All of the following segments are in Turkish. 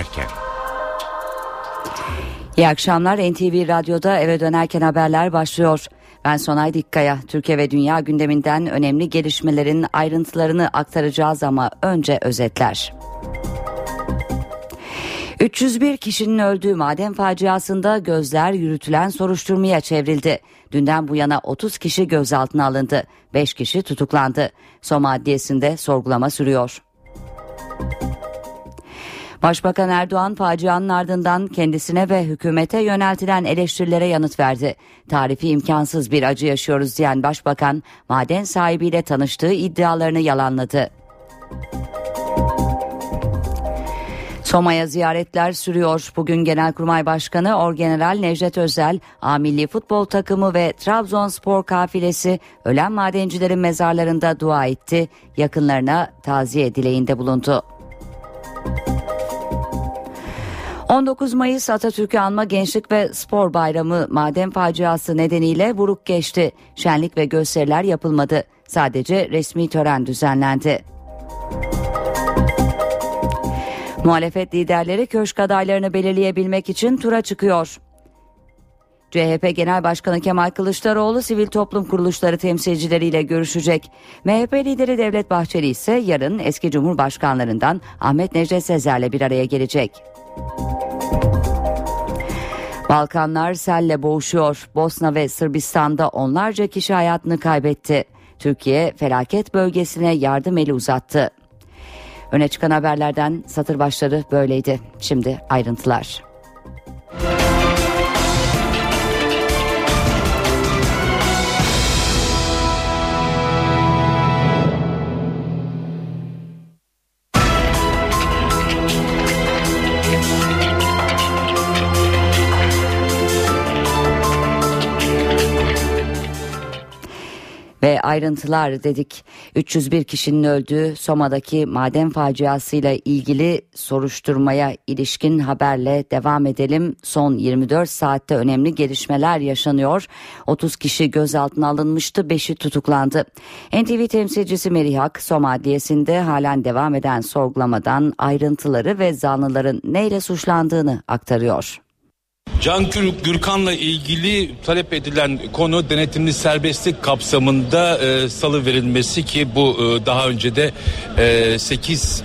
dönerken. İyi akşamlar NTV Radyo'da eve dönerken haberler başlıyor. Ben Sonay Dikkaya. Türkiye ve dünya gündeminden önemli gelişmelerin ayrıntılarını aktaracağız ama önce özetler. 301 kişinin öldüğü maden faciasında gözler yürütülen soruşturmaya çevrildi. Dünden bu yana 30 kişi gözaltına alındı. 5 kişi tutuklandı. Soma Adliyesi'nde sorgulama sürüyor. Başbakan Erdoğan facianın ardından kendisine ve hükümete yöneltilen eleştirilere yanıt verdi. Tarifi imkansız bir acı yaşıyoruz diyen başbakan maden sahibiyle tanıştığı iddialarını yalanladı. Soma'ya ziyaretler sürüyor. Bugün Genelkurmay Başkanı Orgeneral Necdet Özel, A Milli Futbol Takımı ve Trabzonspor kafilesi ölen madencilerin mezarlarında dua etti. Yakınlarına taziye dileğinde bulundu. 19 Mayıs Atatürk'ü anma Gençlik ve Spor Bayramı maden faciası nedeniyle buruk geçti. Şenlik ve gösteriler yapılmadı. Sadece resmi tören düzenlendi. Muhalefet liderleri köşk adaylarını belirleyebilmek için tura çıkıyor. CHP Genel Başkanı Kemal Kılıçdaroğlu sivil toplum kuruluşları temsilcileriyle görüşecek. MHP lideri Devlet Bahçeli ise yarın eski Cumhurbaşkanlarından Ahmet Necdet Sezer'le bir araya gelecek. Balkanlar selle boğuşuyor. Bosna ve Sırbistan'da onlarca kişi hayatını kaybetti. Türkiye felaket bölgesine yardım eli uzattı. Öne çıkan haberlerden satır başları böyleydi. Şimdi ayrıntılar. Ve ayrıntılar dedik 301 kişinin öldüğü Soma'daki maden faciasıyla ilgili soruşturmaya ilişkin haberle devam edelim. Son 24 saatte önemli gelişmeler yaşanıyor. 30 kişi gözaltına alınmıştı, 5'i tutuklandı. NTV temsilcisi Merihak Soma Adliyesi'nde halen devam eden sorgulamadan ayrıntıları ve zanlıların neyle suçlandığını aktarıyor. Can Gürkan'la ilgili talep edilen konu denetimli serbestlik kapsamında e, salı verilmesi ki bu e, daha önce de e, 8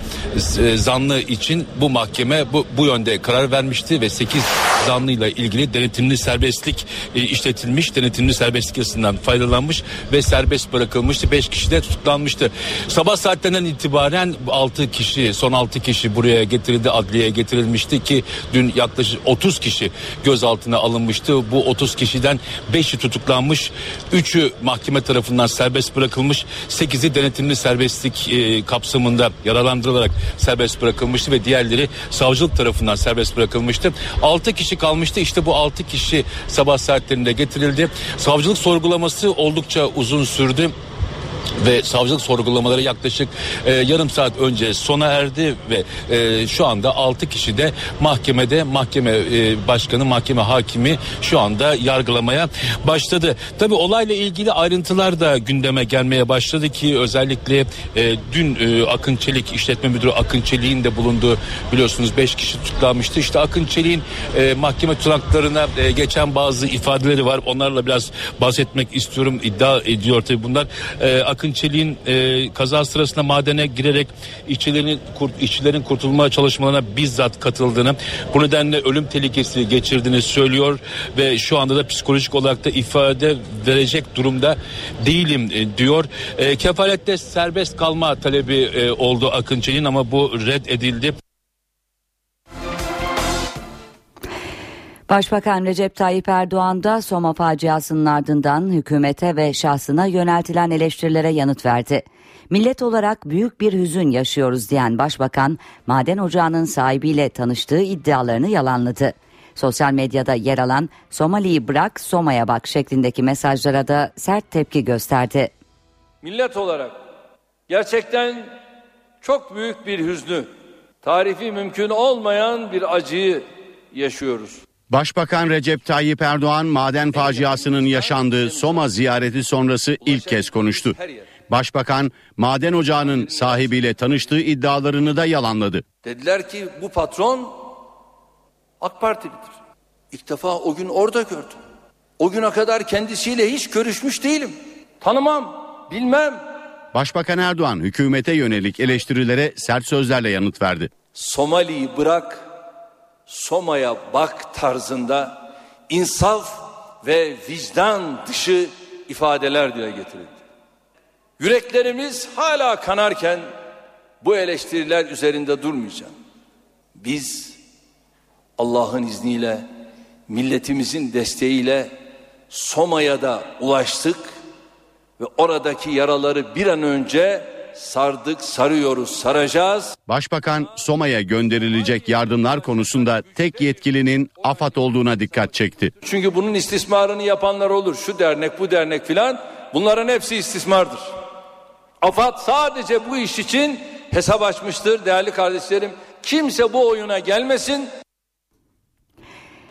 e, zanlı için bu mahkeme bu, bu yönde karar vermişti ve 8 zanlıyla ilgili denetimli serbestlik e, işletilmiş, denetimli serbestlik yasasından faydalanmış ve serbest bırakılmıştı. 5 kişi de tutuklanmıştı. Sabah saatlerinden itibaren 6 kişi, son 6 kişi buraya getirildi, adliyeye getirilmişti ki dün yaklaşık 30 kişi gözaltına alınmıştı. Bu 30 kişiden 5'i tutuklanmış, 3'ü mahkeme tarafından serbest bırakılmış, 8'i denetimli serbestlik e, kapsamında yaralandırılarak serbest bırakılmıştı ve diğerleri savcılık tarafından serbest bırakılmıştı. 6 kişi kalmıştı. İşte bu 6 kişi sabah saatlerinde getirildi. Savcılık sorgulaması oldukça uzun sürdü ve savcılık sorgulamaları yaklaşık e, yarım saat önce sona erdi ve e, şu anda 6 kişi de mahkemede mahkeme e, başkanı mahkeme hakimi şu anda yargılamaya başladı. Tabi olayla ilgili ayrıntılar da gündeme gelmeye başladı ki özellikle e, dün e, Akın Çelik işletme müdürü Akın Çelik'in de bulunduğu biliyorsunuz 5 kişi tutuklanmıştı. İşte Akın Çelik'in e, mahkeme tutanaklarına e, geçen bazı ifadeleri var. Onlarla biraz bahsetmek istiyorum. iddia ediyor tabi bunlar. E, Akın Çelik'in e, kaza sırasında madene girerek işçilerin, kurt, işçilerin kurtulma çalışmalarına bizzat katıldığını, bu nedenle ölüm tehlikesi geçirdiğini söylüyor ve şu anda da psikolojik olarak da ifade verecek durumda değilim e, diyor. E, kefalette serbest kalma talebi e, oldu Akın Çelik'in ama bu red edildi. Başbakan Recep Tayyip Erdoğan da Soma faciasının ardından hükümete ve şahsına yöneltilen eleştirilere yanıt verdi. Millet olarak büyük bir hüzün yaşıyoruz diyen başbakan maden ocağının sahibiyle tanıştığı iddialarını yalanladı. Sosyal medyada yer alan Somali'yi bırak Soma'ya bak şeklindeki mesajlara da sert tepki gösterdi. Millet olarak gerçekten çok büyük bir hüznü, tarifi mümkün olmayan bir acıyı yaşıyoruz. Başbakan Recep Tayyip Erdoğan maden faciasının yaşandığı Soma ziyareti sonrası ilk kez konuştu. Başbakan maden ocağının sahibiyle tanıştığı iddialarını da yalanladı. Dediler ki bu patron AK Partilidir. İlk defa o gün orada gördüm. O güne kadar kendisiyle hiç görüşmüş değilim. Tanımam, bilmem. Başbakan Erdoğan hükümete yönelik eleştirilere sert sözlerle yanıt verdi. Somali'yi bırak, Soma'ya bak tarzında insaf ve vicdan dışı ifadeler dile getirildi. Yüreklerimiz hala kanarken bu eleştiriler üzerinde durmayacağım. Biz Allah'ın izniyle milletimizin desteğiyle Soma'ya da ulaştık ve oradaki yaraları bir an önce sardık, sarıyoruz, saracağız. Başbakan Soma'ya gönderilecek yardımlar konusunda tek yetkilinin AFAD olduğuna dikkat çekti. Çünkü bunun istismarını yapanlar olur. Şu dernek, bu dernek filan. Bunların hepsi istismardır. AFAD sadece bu iş için hesap açmıştır değerli kardeşlerim. Kimse bu oyuna gelmesin.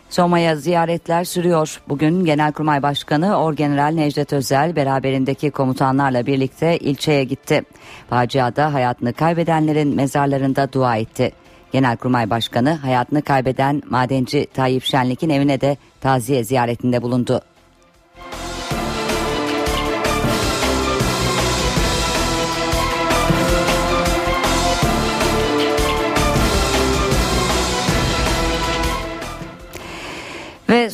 Soma'ya ziyaretler sürüyor. Bugün Genelkurmay Başkanı Orgeneral Necdet Özel beraberindeki komutanlarla birlikte ilçeye gitti. Faciada hayatını kaybedenlerin mezarlarında dua etti. Genelkurmay Başkanı hayatını kaybeden madenci Tayyip Şenlik'in evine de taziye ziyaretinde bulundu.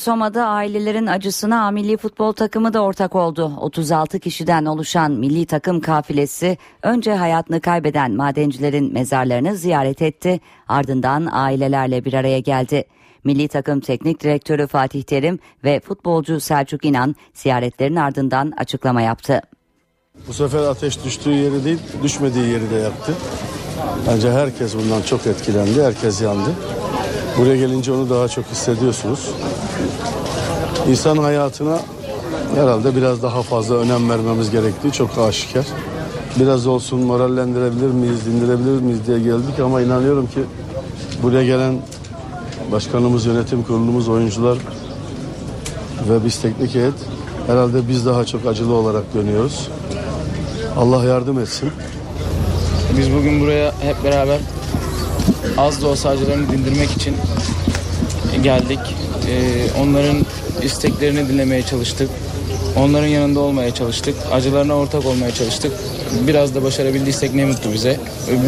Soma'da ailelerin acısına milli futbol takımı da ortak oldu. 36 kişiden oluşan milli takım kafilesi önce hayatını kaybeden madencilerin mezarlarını ziyaret etti. Ardından ailelerle bir araya geldi. Milli takım teknik direktörü Fatih Terim ve futbolcu Selçuk İnan ziyaretlerin ardından açıklama yaptı. Bu sefer ateş düştüğü yeri değil, düşmediği yeri de yaktı. Bence herkes bundan çok etkilendi, herkes yandı. Buraya gelince onu daha çok hissediyorsunuz. İnsan hayatına herhalde biraz daha fazla önem vermemiz gerektiği çok aşikar. Biraz olsun morallendirebilir miyiz, dindirebilir miyiz diye geldik ama inanıyorum ki buraya gelen başkanımız, yönetim kurulumuz, oyuncular ve biz teknik heyet herhalde biz daha çok acılı olarak dönüyoruz. Allah yardım etsin. Biz bugün buraya hep beraber az da olsa acılarını dindirmek için geldik. Ee, onların isteklerini dinlemeye çalıştık. Onların yanında olmaya çalıştık. Acılarına ortak olmaya çalıştık. Biraz da başarabildiysek ne mutlu bize.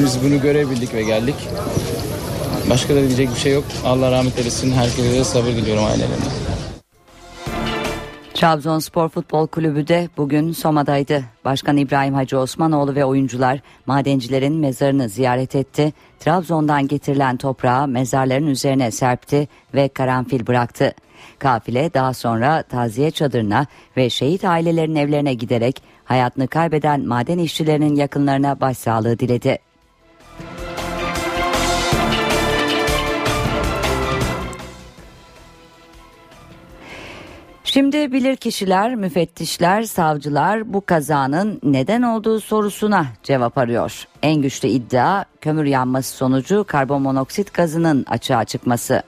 Biz bunu görebildik ve geldik. Başka da diyecek bir şey yok. Allah rahmet eylesin. Herkese sabır diliyorum ailelerine. Trabzonspor Futbol Kulübü de bugün Soma'daydı. Başkan İbrahim Hacı Osmanoğlu ve oyuncular madencilerin mezarını ziyaret etti. Trabzon'dan getirilen toprağı mezarların üzerine serpti ve karanfil bıraktı. Kafile daha sonra taziye çadırına ve şehit ailelerin evlerine giderek hayatını kaybeden maden işçilerinin yakınlarına başsağlığı diledi. Şimdi bilir kişiler, müfettişler, savcılar bu kazanın neden olduğu sorusuna cevap arıyor. En güçlü iddia kömür yanması sonucu karbon monoksit gazının açığa çıkması.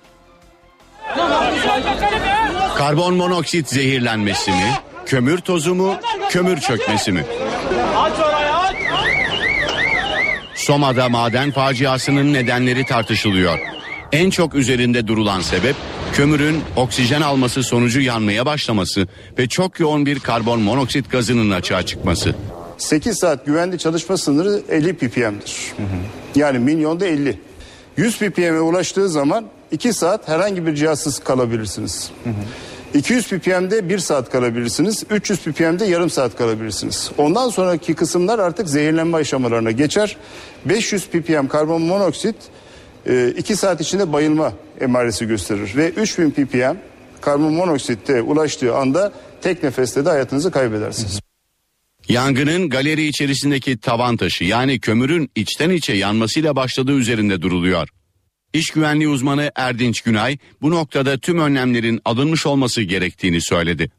Karbon monoksit zehirlenmesi mi? Kömür tozu mu? Kömür çökmesi mi? Soma'da maden faciasının nedenleri tartışılıyor. En çok üzerinde durulan sebep kömürün oksijen alması sonucu yanmaya başlaması ve çok yoğun bir karbon monoksit gazının açığa çıkması. 8 saat güvenli çalışma sınırı 50 ppm'dir. Yani milyonda 50. 100 ppm'e ulaştığı zaman 2 saat herhangi bir cihazsız kalabilirsiniz. 200 ppm'de 1 saat kalabilirsiniz. 300 ppm'de yarım saat kalabilirsiniz. Ondan sonraki kısımlar artık zehirlenme aşamalarına geçer. 500 ppm karbon monoksit 2 saat içinde bayılma emaresi gösterir. Ve 3000 ppm karbon monoksitte ulaştığı anda tek nefeste de hayatınızı kaybedersiniz. Yangının galeri içerisindeki tavan taşı yani kömürün içten içe yanmasıyla başladığı üzerinde duruluyor. İş güvenliği uzmanı Erdinç Günay bu noktada tüm önlemlerin alınmış olması gerektiğini söyledi.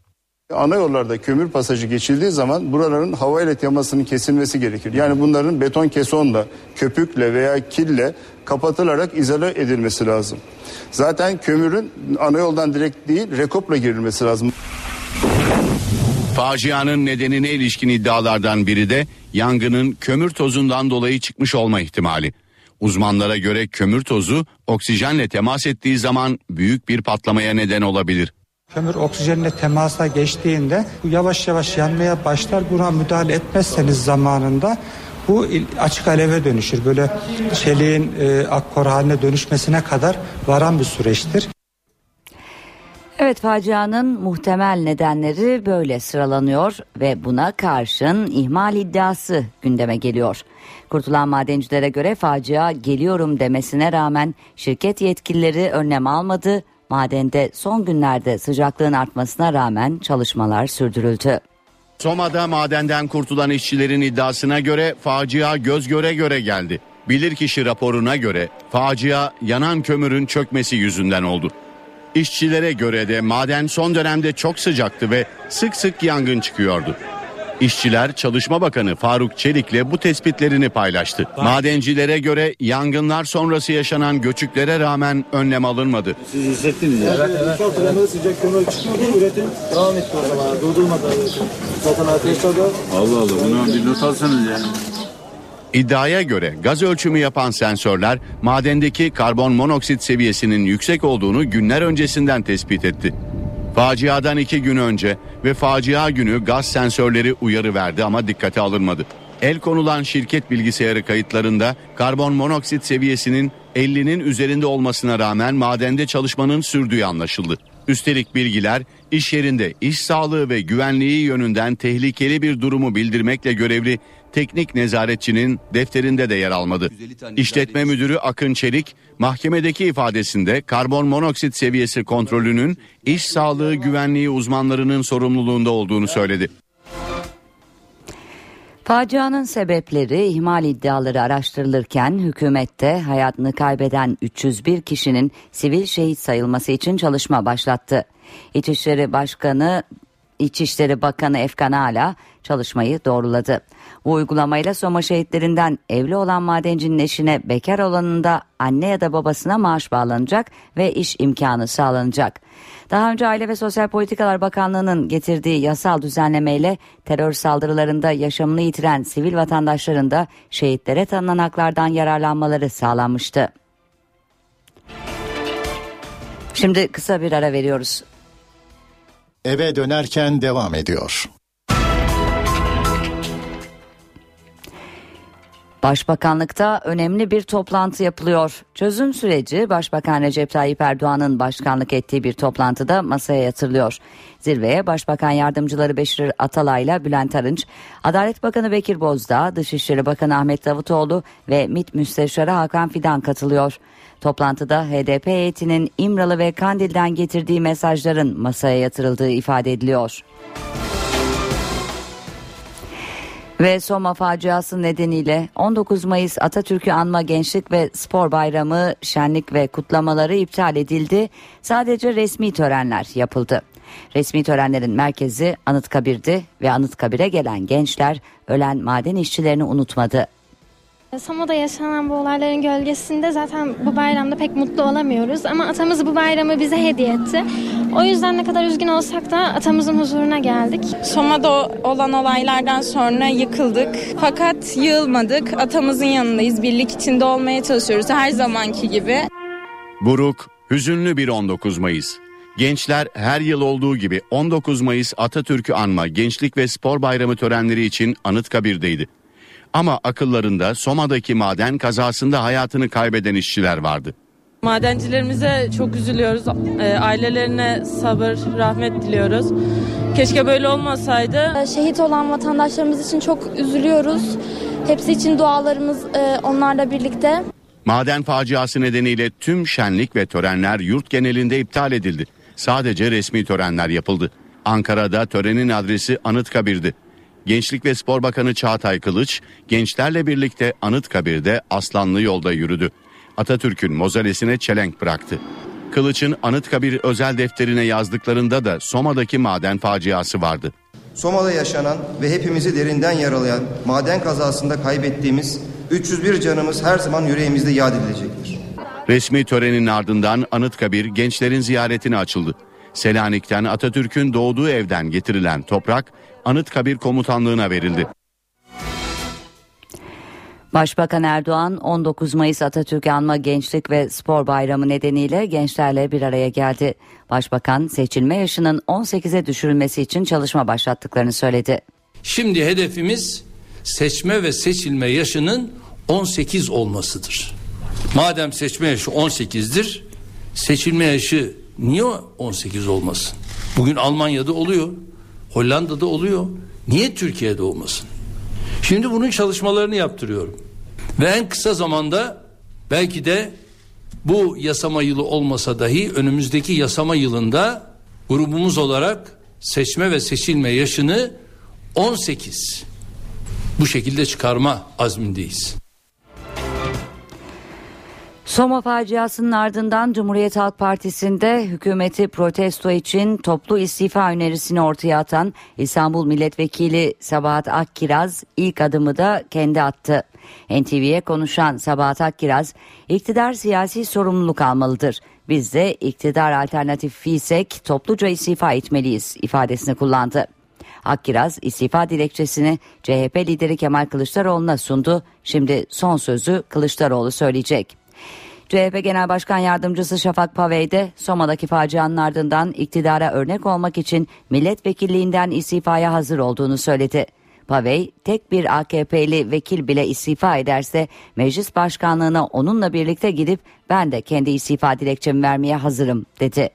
Ana yollarda kömür pasajı geçildiği zaman buraların hava ilet yamasının kesilmesi gerekir. Yani bunların beton kesonla, köpükle veya kille kapatılarak izole edilmesi lazım. Zaten kömürün ana yoldan direkt değil rekopla girilmesi lazım. Facianın nedenine ilişkin iddialardan biri de yangının kömür tozundan dolayı çıkmış olma ihtimali. Uzmanlara göre kömür tozu oksijenle temas ettiği zaman büyük bir patlamaya neden olabilir. Kömür oksijenle temasa geçtiğinde bu yavaş yavaş yanmaya başlar. Buna müdahale etmezseniz zamanında bu açık aleve dönüşür. Böyle çeliğin e, akkor haline dönüşmesine kadar varan bir süreçtir. Evet facianın muhtemel nedenleri böyle sıralanıyor ve buna karşın ihmal iddiası gündeme geliyor. Kurtulan madencilere göre facia geliyorum demesine rağmen şirket yetkilileri önlem almadı. Madende son günlerde sıcaklığın artmasına rağmen çalışmalar sürdürüldü. Soma'da madenden kurtulan işçilerin iddiasına göre facia göz göre göre geldi. Bilirkişi raporuna göre facia yanan kömürün çökmesi yüzünden oldu. İşçilere göre de maden son dönemde çok sıcaktı ve sık sık yangın çıkıyordu. İşçiler Çalışma Bakanı Faruk Çelik'le bu tespitlerini paylaştı. Madencilere göre yangınlar sonrası yaşanan göçüklere rağmen önlem alınmadı. Allah Allah bunu bir not alsanız ya. İddiaya göre gaz ölçümü yapan sensörler madendeki karbon monoksit seviyesinin yüksek olduğunu günler öncesinden tespit etti. Faciadan iki gün önce ve facia günü gaz sensörleri uyarı verdi ama dikkate alınmadı. El konulan şirket bilgisayarı kayıtlarında karbon monoksit seviyesinin 50'nin üzerinde olmasına rağmen madende çalışmanın sürdüğü anlaşıldı. Üstelik bilgiler iş yerinde iş sağlığı ve güvenliği yönünden tehlikeli bir durumu bildirmekle görevli teknik nezaretçinin defterinde de yer almadı. İşletme müdürü Akın Çelik mahkemedeki ifadesinde karbon monoksit seviyesi kontrolünün iş sağlığı güvenliği uzmanlarının sorumluluğunda olduğunu söyledi. Facianın sebepleri ihmal iddiaları araştırılırken hükümette hayatını kaybeden 301 kişinin sivil şehit sayılması için çalışma başlattı. İçişleri Başkanı İçişleri Bakanı Efkan Ala çalışmayı doğruladı. Bu uygulamayla Soma şehitlerinden evli olan madencinin eşine bekar olanında anne ya da babasına maaş bağlanacak ve iş imkanı sağlanacak. Daha önce Aile ve Sosyal Politikalar Bakanlığı'nın getirdiği yasal düzenlemeyle terör saldırılarında yaşamını yitiren sivil vatandaşların da şehitlere tanınan haklardan yararlanmaları sağlanmıştı. Şimdi kısa bir ara veriyoruz. Eve dönerken devam ediyor. Başbakanlıkta önemli bir toplantı yapılıyor. Çözüm süreci Başbakan Recep Tayyip Erdoğan'ın başkanlık ettiği bir toplantıda masaya yatırılıyor. Zirveye Başbakan Yardımcıları Beşir Atalay ile Bülent Arınç, Adalet Bakanı Bekir Bozdağ, Dışişleri Bakanı Ahmet Davutoğlu ve MİT Müsteşarı Hakan Fidan katılıyor. Toplantıda HDP heyetinin İmralı ve Kandil'den getirdiği mesajların masaya yatırıldığı ifade ediliyor. Ve Soma faciası nedeniyle 19 Mayıs Atatürk'ü anma Gençlik ve Spor Bayramı şenlik ve kutlamaları iptal edildi. Sadece resmi törenler yapıldı. Resmi törenlerin merkezi Anıtkabir'di ve Anıtkabir'e gelen gençler ölen maden işçilerini unutmadı. Soma'da yaşanan bu olayların gölgesinde zaten bu bayramda pek mutlu olamıyoruz ama atamız bu bayramı bize hediye etti. O yüzden ne kadar üzgün olsak da atamızın huzuruna geldik. Soma'da olan olaylardan sonra yıkıldık. Fakat yığılmadık. Atamızın yanındayız. Birlik içinde olmaya çalışıyoruz her zamanki gibi. Buruk, hüzünlü bir 19 Mayıs. Gençler her yıl olduğu gibi 19 Mayıs Atatürk'ü anma Gençlik ve Spor Bayramı törenleri için Anıtkabir'deydi. Ama akıllarında Soma'daki maden kazasında hayatını kaybeden işçiler vardı. Madencilerimize çok üzülüyoruz. Ee, Ailelerine sabır, rahmet diliyoruz. Keşke böyle olmasaydı. Şehit olan vatandaşlarımız için çok üzülüyoruz. Hepsi için dualarımız e, onlarla birlikte. Maden faciası nedeniyle tüm şenlik ve törenler yurt genelinde iptal edildi. Sadece resmi törenler yapıldı. Ankara'da törenin adresi Anıtkabir'di. Gençlik ve Spor Bakanı Çağatay Kılıç gençlerle birlikte Anıtkabir'de Aslanlı yolda yürüdü. Atatürk'ün mozalesine çelenk bıraktı. Kılıç'ın Anıtkabir özel defterine yazdıklarında da Soma'daki maden faciası vardı. Soma'da yaşanan ve hepimizi derinden yaralayan maden kazasında kaybettiğimiz 301 canımız her zaman yüreğimizde yad edilecektir. Resmi törenin ardından Anıtkabir gençlerin ziyaretine açıldı. Selanik'ten Atatürk'ün doğduğu evden getirilen toprak Anıtkabir komutanlığına verildi. Başbakan Erdoğan 19 Mayıs Atatürk Anma Gençlik ve Spor Bayramı nedeniyle gençlerle bir araya geldi. Başbakan seçilme yaşının 18'e düşürülmesi için çalışma başlattıklarını söyledi. Şimdi hedefimiz seçme ve seçilme yaşının 18 olmasıdır. Madem seçme yaşı 18'dir, seçilme yaşı niye 18 olmasın? Bugün Almanya'da oluyor, Hollanda'da oluyor. Niye Türkiye'de olmasın? Şimdi bunun çalışmalarını yaptırıyorum. Ve en kısa zamanda belki de bu yasama yılı olmasa dahi önümüzdeki yasama yılında grubumuz olarak seçme ve seçilme yaşını 18 bu şekilde çıkarma azmindeyiz. Soma faciasının ardından Cumhuriyet Halk Partisi'nde hükümeti protesto için toplu istifa önerisini ortaya atan İstanbul Milletvekili Sabahat Akkiraz ilk adımı da kendi attı. NTV'ye konuşan Sabahat Akkiraz, iktidar siyasi sorumluluk almalıdır. Biz de iktidar alternatifiysek topluca istifa etmeliyiz ifadesini kullandı. Akkiraz istifa dilekçesini CHP lideri Kemal Kılıçdaroğlu'na sundu. Şimdi son sözü Kılıçdaroğlu söyleyecek. CHP Genel Başkan Yardımcısı Şafak Pavey de Soma'daki facianın ardından iktidara örnek olmak için milletvekilliğinden istifaya hazır olduğunu söyledi. Pavey tek bir AKP'li vekil bile istifa ederse meclis başkanlığına onunla birlikte gidip ben de kendi istifa dilekçemi vermeye hazırım dedi.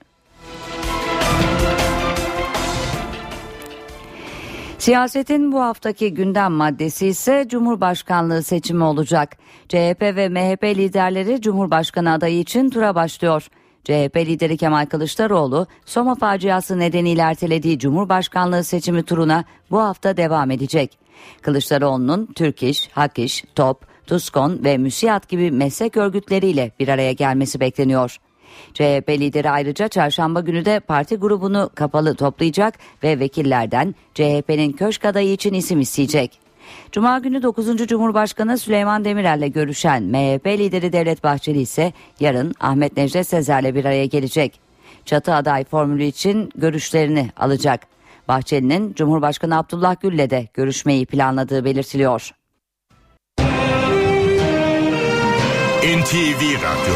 Siyasetin bu haftaki gündem maddesi ise Cumhurbaşkanlığı seçimi olacak. CHP ve MHP liderleri Cumhurbaşkanı adayı için tura başlıyor. CHP lideri Kemal Kılıçdaroğlu, Soma faciası nedeniyle ertelediği Cumhurbaşkanlığı seçimi turuna bu hafta devam edecek. Kılıçdaroğlu'nun Türk İş, Hak İş, TOP, TUSKON ve MÜSİAD gibi meslek örgütleriyle bir araya gelmesi bekleniyor. CHP lideri ayrıca çarşamba günü de parti grubunu kapalı toplayacak ve vekillerden CHP'nin köşk adayı için isim isteyecek. Cuma günü 9. Cumhurbaşkanı Süleyman Demirel'le görüşen MHP lideri Devlet Bahçeli ise yarın Ahmet Necdet Sezer'le bir araya gelecek. Çatı aday formülü için görüşlerini alacak. Bahçeli'nin Cumhurbaşkanı Abdullah Gül'le de görüşmeyi planladığı belirtiliyor. NTV Radyo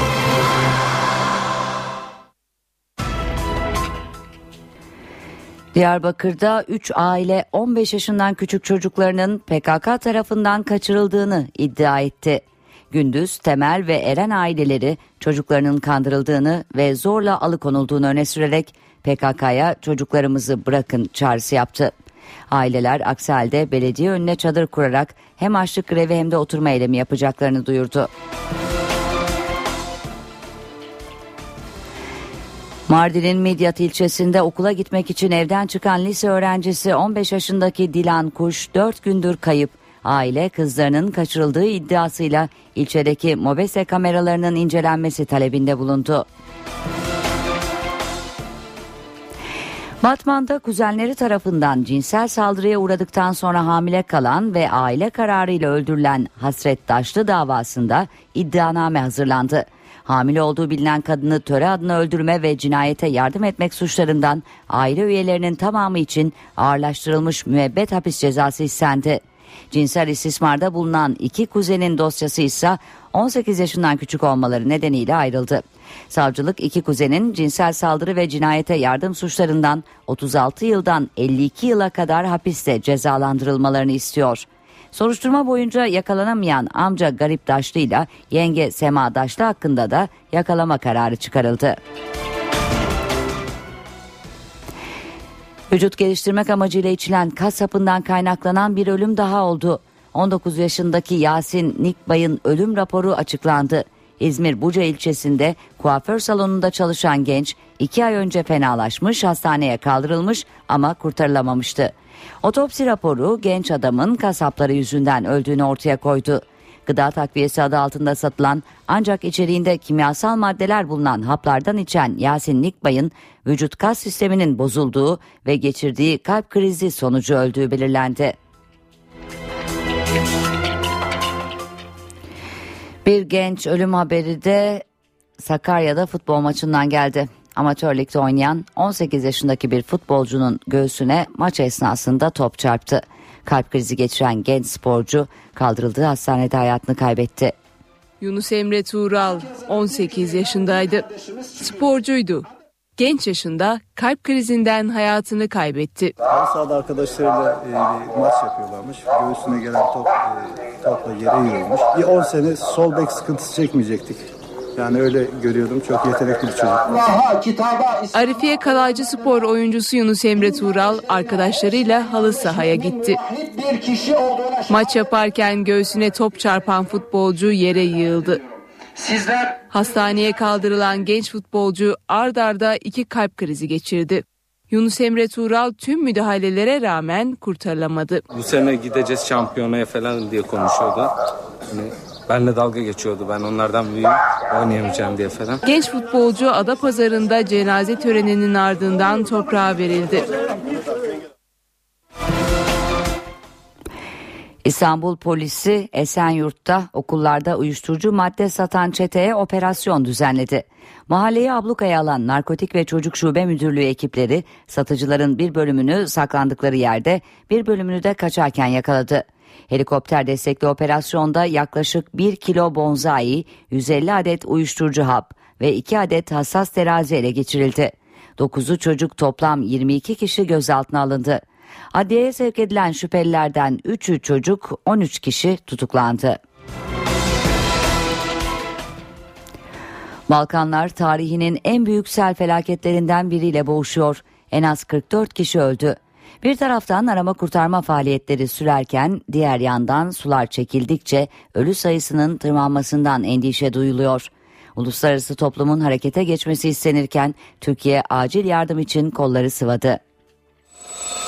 Diyarbakır'da 3 aile 15 yaşından küçük çocuklarının PKK tarafından kaçırıldığını iddia etti. Gündüz Temel ve Eren aileleri çocuklarının kandırıldığını ve zorla alıkonulduğunu öne sürerek PKK'ya çocuklarımızı bırakın çağrısı yaptı. Aileler aksi halde belediye önüne çadır kurarak hem açlık grevi hem de oturma eylemi yapacaklarını duyurdu. Mardin'in Midyat ilçesinde okula gitmek için evden çıkan lise öğrencisi 15 yaşındaki Dilan Kuş 4 gündür kayıp. Aile kızlarının kaçırıldığı iddiasıyla ilçedeki mobese kameralarının incelenmesi talebinde bulundu. Batman'da kuzenleri tarafından cinsel saldırıya uğradıktan sonra hamile kalan ve aile kararıyla öldürülen Hasret Daşlı davasında iddianame hazırlandı. Hamile olduğu bilinen kadını töre adına öldürme ve cinayete yardım etmek suçlarından aile üyelerinin tamamı için ağırlaştırılmış müebbet hapis cezası istendi. Cinsel istismarda bulunan iki kuzenin dosyası ise 18 yaşından küçük olmaları nedeniyle ayrıldı. Savcılık iki kuzenin cinsel saldırı ve cinayete yardım suçlarından 36 yıldan 52 yıla kadar hapiste cezalandırılmalarını istiyor. Soruşturma boyunca yakalanamayan amca Garip Daşlı ile yenge Sema Daşlı hakkında da yakalama kararı çıkarıldı. Vücut geliştirmek amacıyla içilen kas sapından kaynaklanan bir ölüm daha oldu. 19 yaşındaki Yasin Nikbay'ın ölüm raporu açıklandı. İzmir Buca ilçesinde kuaför salonunda çalışan genç 2 ay önce fenalaşmış hastaneye kaldırılmış ama kurtarılamamıştı. Otopsi raporu genç adamın kasapları yüzünden öldüğünü ortaya koydu. Gıda takviyesi adı altında satılan ancak içeriğinde kimyasal maddeler bulunan haplardan içen Yasin Nikbay'ın vücut kas sisteminin bozulduğu ve geçirdiği kalp krizi sonucu öldüğü belirlendi. Bir genç ölüm haberi de Sakarya'da futbol maçından geldi. Amatör ligde oynayan 18 yaşındaki bir futbolcunun göğsüne maç esnasında top çarptı. Kalp krizi geçiren genç sporcu kaldırıldığı hastanede hayatını kaybetti. Yunus Emre Tuğral 18 yaşındaydı. Sporcuydu. Genç yaşında kalp krizinden hayatını kaybetti. Halı sahada arkadaşlarıyla e, bir maç yapıyorlarmış. Göğsüne gelen top e, topla yere yığılmış. Bir 10 sene sol bek sıkıntısı çekmeyecektik. Yani öyle görüyordum. Çok yetenekli bir çocuk. Arifiye Kalaycı Spor oyuncusu Yunus Emre Tuğral arkadaşlarıyla halı sahaya gitti. Maç yaparken göğsüne top çarpan futbolcu yere yığıldı. Sizler Hastaneye kaldırılan genç futbolcu ard arda iki kalp krizi geçirdi. Yunus Emre Tuğral tüm müdahalelere rağmen kurtarılamadı. Bu sene gideceğiz şampiyonaya falan diye konuşuyordu. Hani benle dalga geçiyordu. Ben onlardan büyüğüm oynayamayacağım diye falan. Genç futbolcu Adapazarı'nda cenaze töreninin ardından toprağa verildi. İstanbul polisi Esenyurt'ta okullarda uyuşturucu madde satan çeteye operasyon düzenledi. Mahalleyi ablukaya alan Narkotik ve Çocuk Şube Müdürlüğü ekipleri satıcıların bir bölümünü saklandıkları yerde bir bölümünü de kaçarken yakaladı. Helikopter destekli operasyonda yaklaşık 1 kilo bonzai, 150 adet uyuşturucu hap ve 2 adet hassas terazi ele geçirildi. 9'u çocuk toplam 22 kişi gözaltına alındı. Adliyeye sevk edilen şüphelilerden 3'ü çocuk, 13 kişi tutuklandı. Balkanlar tarihinin en büyük sel felaketlerinden biriyle boğuşuyor. En az 44 kişi öldü. Bir taraftan arama kurtarma faaliyetleri sürerken diğer yandan sular çekildikçe ölü sayısının tırmanmasından endişe duyuluyor. Uluslararası toplumun harekete geçmesi istenirken Türkiye acil yardım için kolları sıvadı.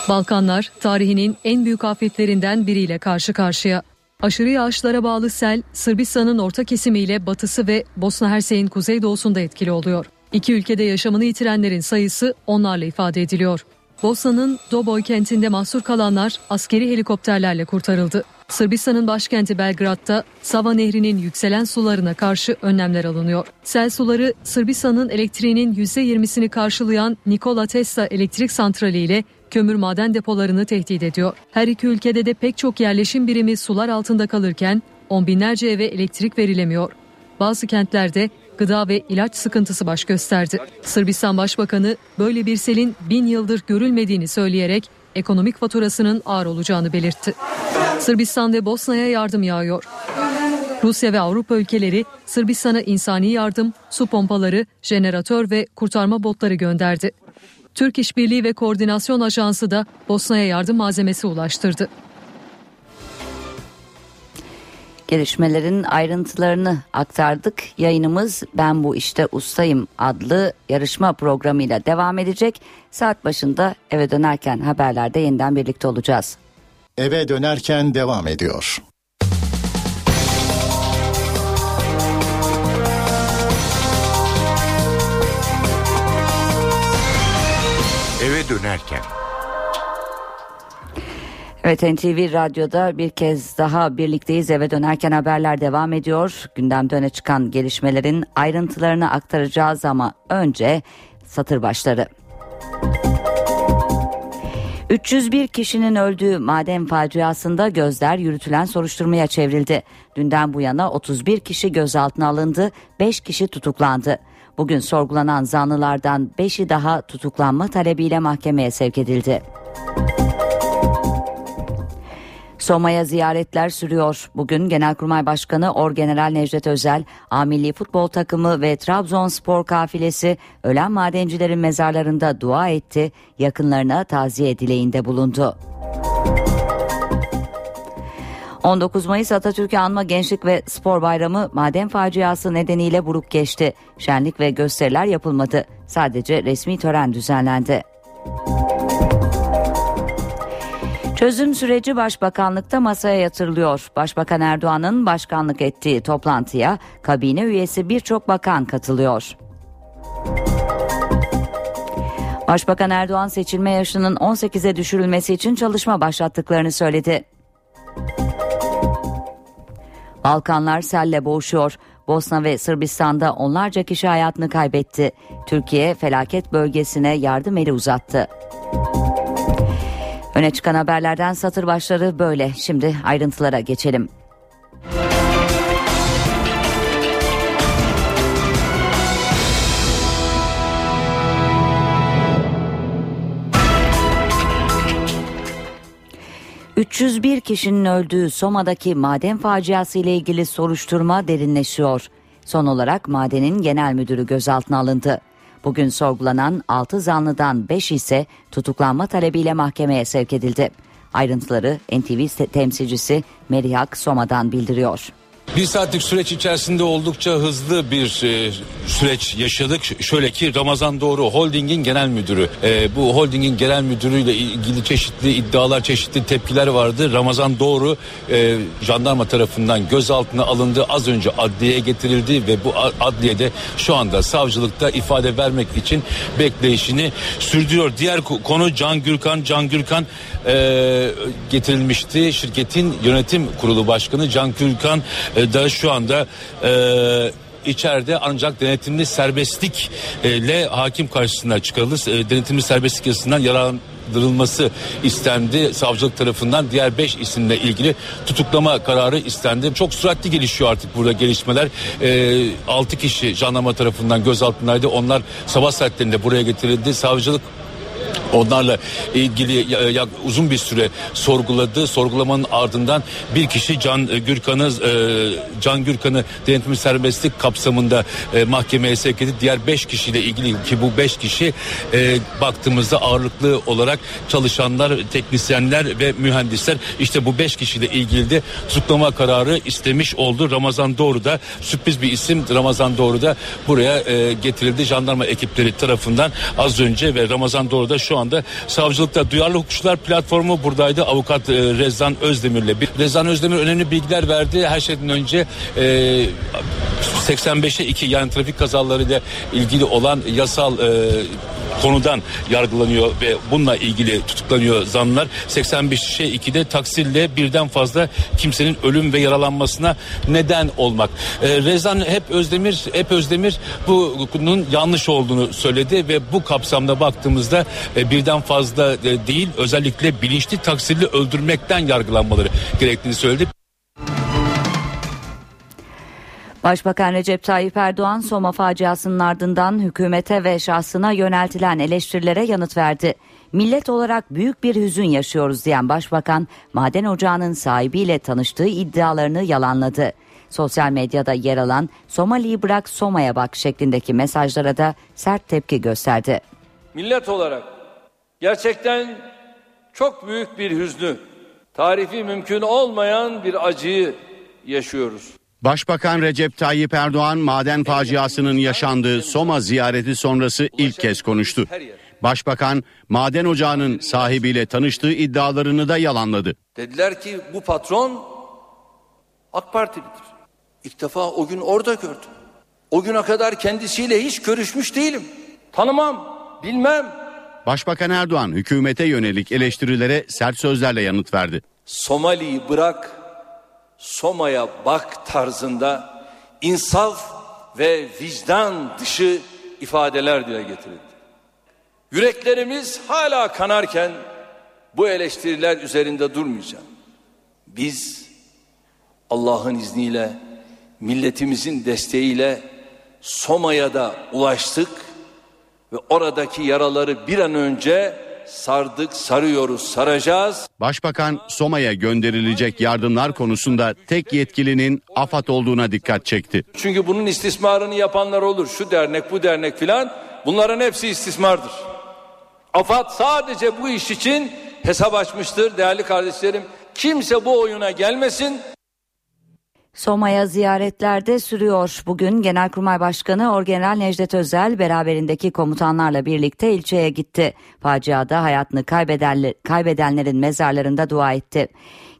Balkanlar tarihinin en büyük afetlerinden biriyle karşı karşıya. Aşırı yağışlara bağlı sel Sırbistan'ın orta kesimiyle batısı ve Bosna Hersek'in kuzeydoğusunda etkili oluyor. İki ülkede yaşamını yitirenlerin sayısı onlarla ifade ediliyor. Bosna'nın Doboj kentinde mahsur kalanlar askeri helikopterlerle kurtarıldı. Sırbistan'ın başkenti Belgrad'da Sava Nehri'nin yükselen sularına karşı önlemler alınıyor. Sel suları Sırbistan'ın elektriğinin %20'sini karşılayan Nikola Tesla elektrik santrali ile kömür maden depolarını tehdit ediyor. Her iki ülkede de pek çok yerleşim birimi sular altında kalırken on binlerce eve elektrik verilemiyor. Bazı kentlerde gıda ve ilaç sıkıntısı baş gösterdi. Sırbistan Başbakanı böyle bir selin bin yıldır görülmediğini söyleyerek ekonomik faturasının ağır olacağını belirtti. Sırbistan ve Bosna'ya yardım yağıyor. Rusya ve Avrupa ülkeleri Sırbistan'a insani yardım, su pompaları, jeneratör ve kurtarma botları gönderdi. Türk İşbirliği ve Koordinasyon Ajansı da Bosna'ya yardım malzemesi ulaştırdı. Gelişmelerin ayrıntılarını aktardık. Yayınımız Ben Bu İşte Ustayım adlı yarışma programıyla devam edecek. Saat başında eve dönerken haberlerde yeniden birlikte olacağız. Eve dönerken devam ediyor. Eve dönerken. Evet NTV Radyo'da bir kez daha birlikteyiz. Eve dönerken haberler devam ediyor. Gündemde öne çıkan gelişmelerin ayrıntılarını aktaracağız ama önce satır başları. 301 kişinin öldüğü maden faciasında gözler yürütülen soruşturmaya çevrildi. Dünden bu yana 31 kişi gözaltına alındı, 5 kişi tutuklandı. Bugün sorgulanan zanlılardan 5'i daha tutuklanma talebiyle mahkemeye sevk edildi. Soma'ya ziyaretler sürüyor. Bugün Genelkurmay Başkanı Orgeneral Necdet Özel, A Futbol Takımı ve Trabzonspor kafilesi ölen madencilerin mezarlarında dua etti, yakınlarına taziye dileğinde bulundu. 19 Mayıs Atatürk'ü anma Gençlik ve Spor Bayramı maden faciası nedeniyle buruk geçti. Şenlik ve gösteriler yapılmadı. Sadece resmi tören düzenlendi. Çözüm süreci Başbakanlıkta masaya yatırılıyor. Başbakan Erdoğan'ın başkanlık ettiği toplantıya kabine üyesi birçok bakan katılıyor. Başbakan Erdoğan seçilme yaşının 18'e düşürülmesi için çalışma başlattıklarını söyledi. Balkanlar selle boğuşuyor. Bosna ve Sırbistan'da onlarca kişi hayatını kaybetti. Türkiye felaket bölgesine yardım eli uzattı. Öne çıkan haberlerden satır başları böyle. Şimdi ayrıntılara geçelim. ...301 kişinin öldüğü Soma'daki maden faciası ile ilgili soruşturma derinleşiyor. Son olarak madenin genel müdürü gözaltına alındı. Bugün sorgulanan 6 zanlıdan 5 ise tutuklanma talebiyle mahkemeye sevk edildi. Ayrıntıları NTV temsilcisi Merihak Soma'dan bildiriyor. Bir saatlik süreç içerisinde oldukça hızlı bir e, süreç yaşadık. Şöyle ki Ramazan Doğru Holding'in genel müdürü. E, bu Holding'in genel müdürüyle ilgili çeşitli iddialar, çeşitli tepkiler vardı. Ramazan Doğru e, jandarma tarafından gözaltına alındı. Az önce adliyeye getirildi ve bu adliyede şu anda savcılıkta ifade vermek için bekleyişini sürdürüyor. Diğer konu Can Gürkan. Can Gürkan e, getirilmişti. Şirketin yönetim kurulu başkanı Can Gürkan da şu anda e, içeride ancak denetimli serbestlikle hakim karşısına çıkarıldı. E, denetimli serbestlik yasasından yararlandırılması istendi savcılık tarafından diğer 5 isimle ilgili tutuklama kararı istendi. Çok süratli gelişiyor artık burada gelişmeler. E, 6 kişi jandarma tarafından gözaltındaydı. Onlar sabah saatlerinde buraya getirildi. Savcılık Onlarla ilgili uzun bir süre sorguladı. Sorgulamanın ardından bir kişi Can Gürkan'ı e, Can Gürkan'ı denetim serbestlik kapsamında e, mahkemeye sevk edildi. Diğer beş kişiyle ilgili ki bu beş kişi e, baktığımızda ağırlıklı olarak çalışanlar, teknisyenler ve mühendisler. İşte bu beş kişiyle ilgili de tutuklama kararı istemiş oldu. Ramazan Doğru da sürpriz bir isim Ramazan Doğru da buraya getirildi. Jandarma ekipleri tarafından az önce ve Ramazan Doğru da şu anda savcılıkta duyarlı hukukçular platformu buradaydı. Avukat e, Rezan Özdemir'le. Rezan Özdemir önemli bilgiler verdi. Her şeyden önce e, 85'e 2 yani trafik kazalarıyla ilgili olan yasal e, konudan yargılanıyor ve bununla ilgili tutuklanıyor zanlar. 85'e 2'de taksirle birden fazla kimsenin ölüm ve yaralanmasına neden olmak. E, Rezan hep Özdemir hep Özdemir bunun yanlış olduğunu söyledi ve bu kapsamda baktığımızda e, birden fazla e, değil özellikle bilinçli taksirli öldürmekten yargılanmaları gerektiğini söyledi. Başbakan Recep Tayyip Erdoğan Soma faciasının ardından hükümete ve şahsına yöneltilen eleştirilere yanıt verdi. Millet olarak büyük bir hüzün yaşıyoruz diyen başbakan maden ocağının sahibiyle tanıştığı iddialarını yalanladı. Sosyal medyada yer alan Somali'yi bırak Soma'ya bak şeklindeki mesajlara da sert tepki gösterdi. Millet olarak gerçekten çok büyük bir hüznü, tarifi mümkün olmayan bir acıyı yaşıyoruz. Başbakan Recep Tayyip Erdoğan maden faciasının yaşandığı Soma ziyareti sonrası ilk kez konuştu. Başbakan maden ocağının sahibiyle tanıştığı iddialarını da yalanladı. Dediler ki bu patron AK Partilidir. İlk defa o gün orada gördüm. O güne kadar kendisiyle hiç görüşmüş değilim. Tanımam, bilmem. Başbakan Erdoğan hükümete yönelik eleştirilere sert sözlerle yanıt verdi. Somali'yi bırak Soma'ya bak tarzında insaf ve vicdan dışı ifadeler dile getirildi. Yüreklerimiz hala kanarken bu eleştiriler üzerinde durmayacağım. Biz Allah'ın izniyle milletimizin desteğiyle Soma'ya da ulaştık ve oradaki yaraları bir an önce sardık, sarıyoruz, saracağız. Başbakan Soma'ya gönderilecek yardımlar konusunda tek yetkilinin AFAD olduğuna dikkat çekti. Çünkü bunun istismarını yapanlar olur. Şu dernek, bu dernek filan bunların hepsi istismardır. AFAD sadece bu iş için hesap açmıştır değerli kardeşlerim. Kimse bu oyuna gelmesin. Soma'ya ziyaretlerde sürüyor. Bugün Genelkurmay Başkanı Orgeneral Necdet Özel beraberindeki komutanlarla birlikte ilçeye gitti. Faciada hayatını kaybedenler, kaybedenlerin mezarlarında dua etti.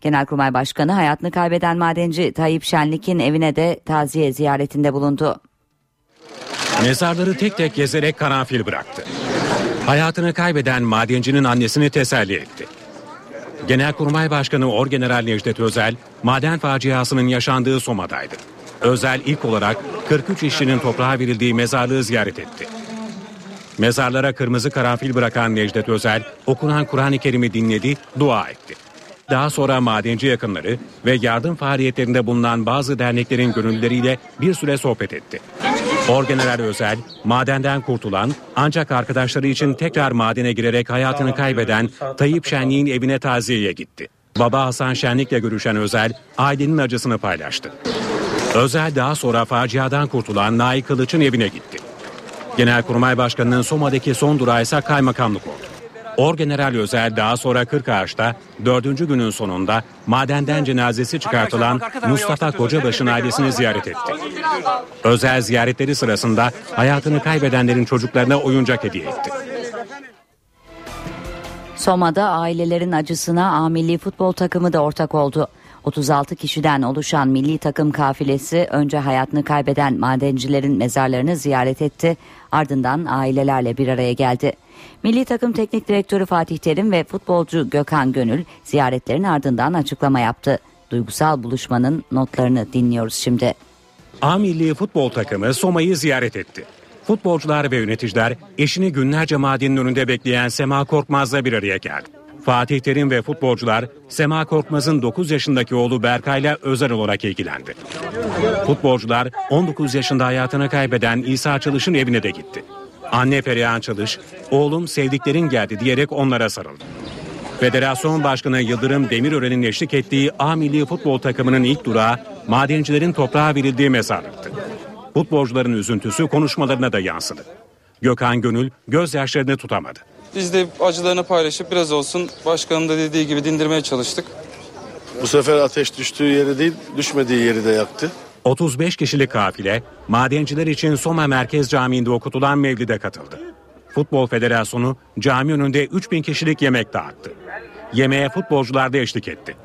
Genelkurmay Başkanı hayatını kaybeden madenci Tayyip Şenlik'in evine de taziye ziyaretinde bulundu. Mezarları tek tek gezerek karanfil bıraktı. Hayatını kaybeden madencinin annesini teselli etti. Genelkurmay Başkanı Orgeneral Necdet Özel, maden faciasının yaşandığı Soma'daydı. Özel ilk olarak 43 işçinin toprağa verildiği mezarlığı ziyaret etti. Mezarlara kırmızı karanfil bırakan Necdet Özel okunan Kur'an-ı Kerim'i dinledi, dua etti. Daha sonra madenci yakınları ve yardım faaliyetlerinde bulunan bazı derneklerin gönüllüleriyle bir süre sohbet etti. Orgeneral Özel, madenden kurtulan ancak arkadaşları için tekrar madene girerek hayatını kaybeden Tayyip Şenlik'in evine taziyeye gitti. Baba Hasan Şenlik'le görüşen Özel, ailenin acısını paylaştı. Özel daha sonra faciadan kurtulan Naik Kılıç'ın evine gitti. Genelkurmay Başkanı'nın Soma'daki son durağı ise kaymakamlık oldu. Orgeneral Özel daha sonra Kırkağaç'ta dördüncü günün sonunda madenden cenazesi çıkartılan Mustafa Kocabaş'ın ailesini ziyaret etti. Özel ziyaretleri sırasında hayatını kaybedenlerin çocuklarına oyuncak hediye etti. Soma'da ailelerin acısına A milli futbol takımı da ortak oldu. 36 kişiden oluşan milli takım kafilesi önce hayatını kaybeden madencilerin mezarlarını ziyaret etti. Ardından ailelerle bir araya geldi. Milli takım teknik direktörü Fatih Terim ve futbolcu Gökhan Gönül ziyaretlerin ardından açıklama yaptı. Duygusal buluşmanın notlarını dinliyoruz şimdi. A milli futbol takımı Soma'yı ziyaret etti. Futbolcular ve yöneticiler eşini günlerce madenin önünde bekleyen Sema Korkmaz'la bir araya geldi. Fatih Terim ve futbolcular Sema Korkmaz'ın 9 yaşındaki oğlu Berkay'la özel olarak ilgilendi. Futbolcular 19 yaşında hayatını kaybeden İsa Çalış'ın evine de gitti. Anne Perihan Çalış, oğlum sevdiklerin geldi diyerek onlara sarıldı. Federasyon Başkanı Yıldırım Demirören'in eşlik ettiği A milli futbol takımının ilk durağı madencilerin toprağa verildiği mezarlıktı. Futbolcuların üzüntüsü konuşmalarına da yansıdı. Gökhan Gönül gözyaşlarını tutamadı. Biz de acılarını paylaşıp biraz olsun başkanın da dediği gibi dindirmeye çalıştık. Bu sefer ateş düştüğü yeri değil, düşmediği yeri de yaktı. 35 kişilik kafile madenciler için Soma Merkez Camii'nde okutulan mevlide katıldı. Futbol Federasyonu cami önünde 3000 kişilik yemek dağıttı. Yemeğe futbolcular da eşlik etti.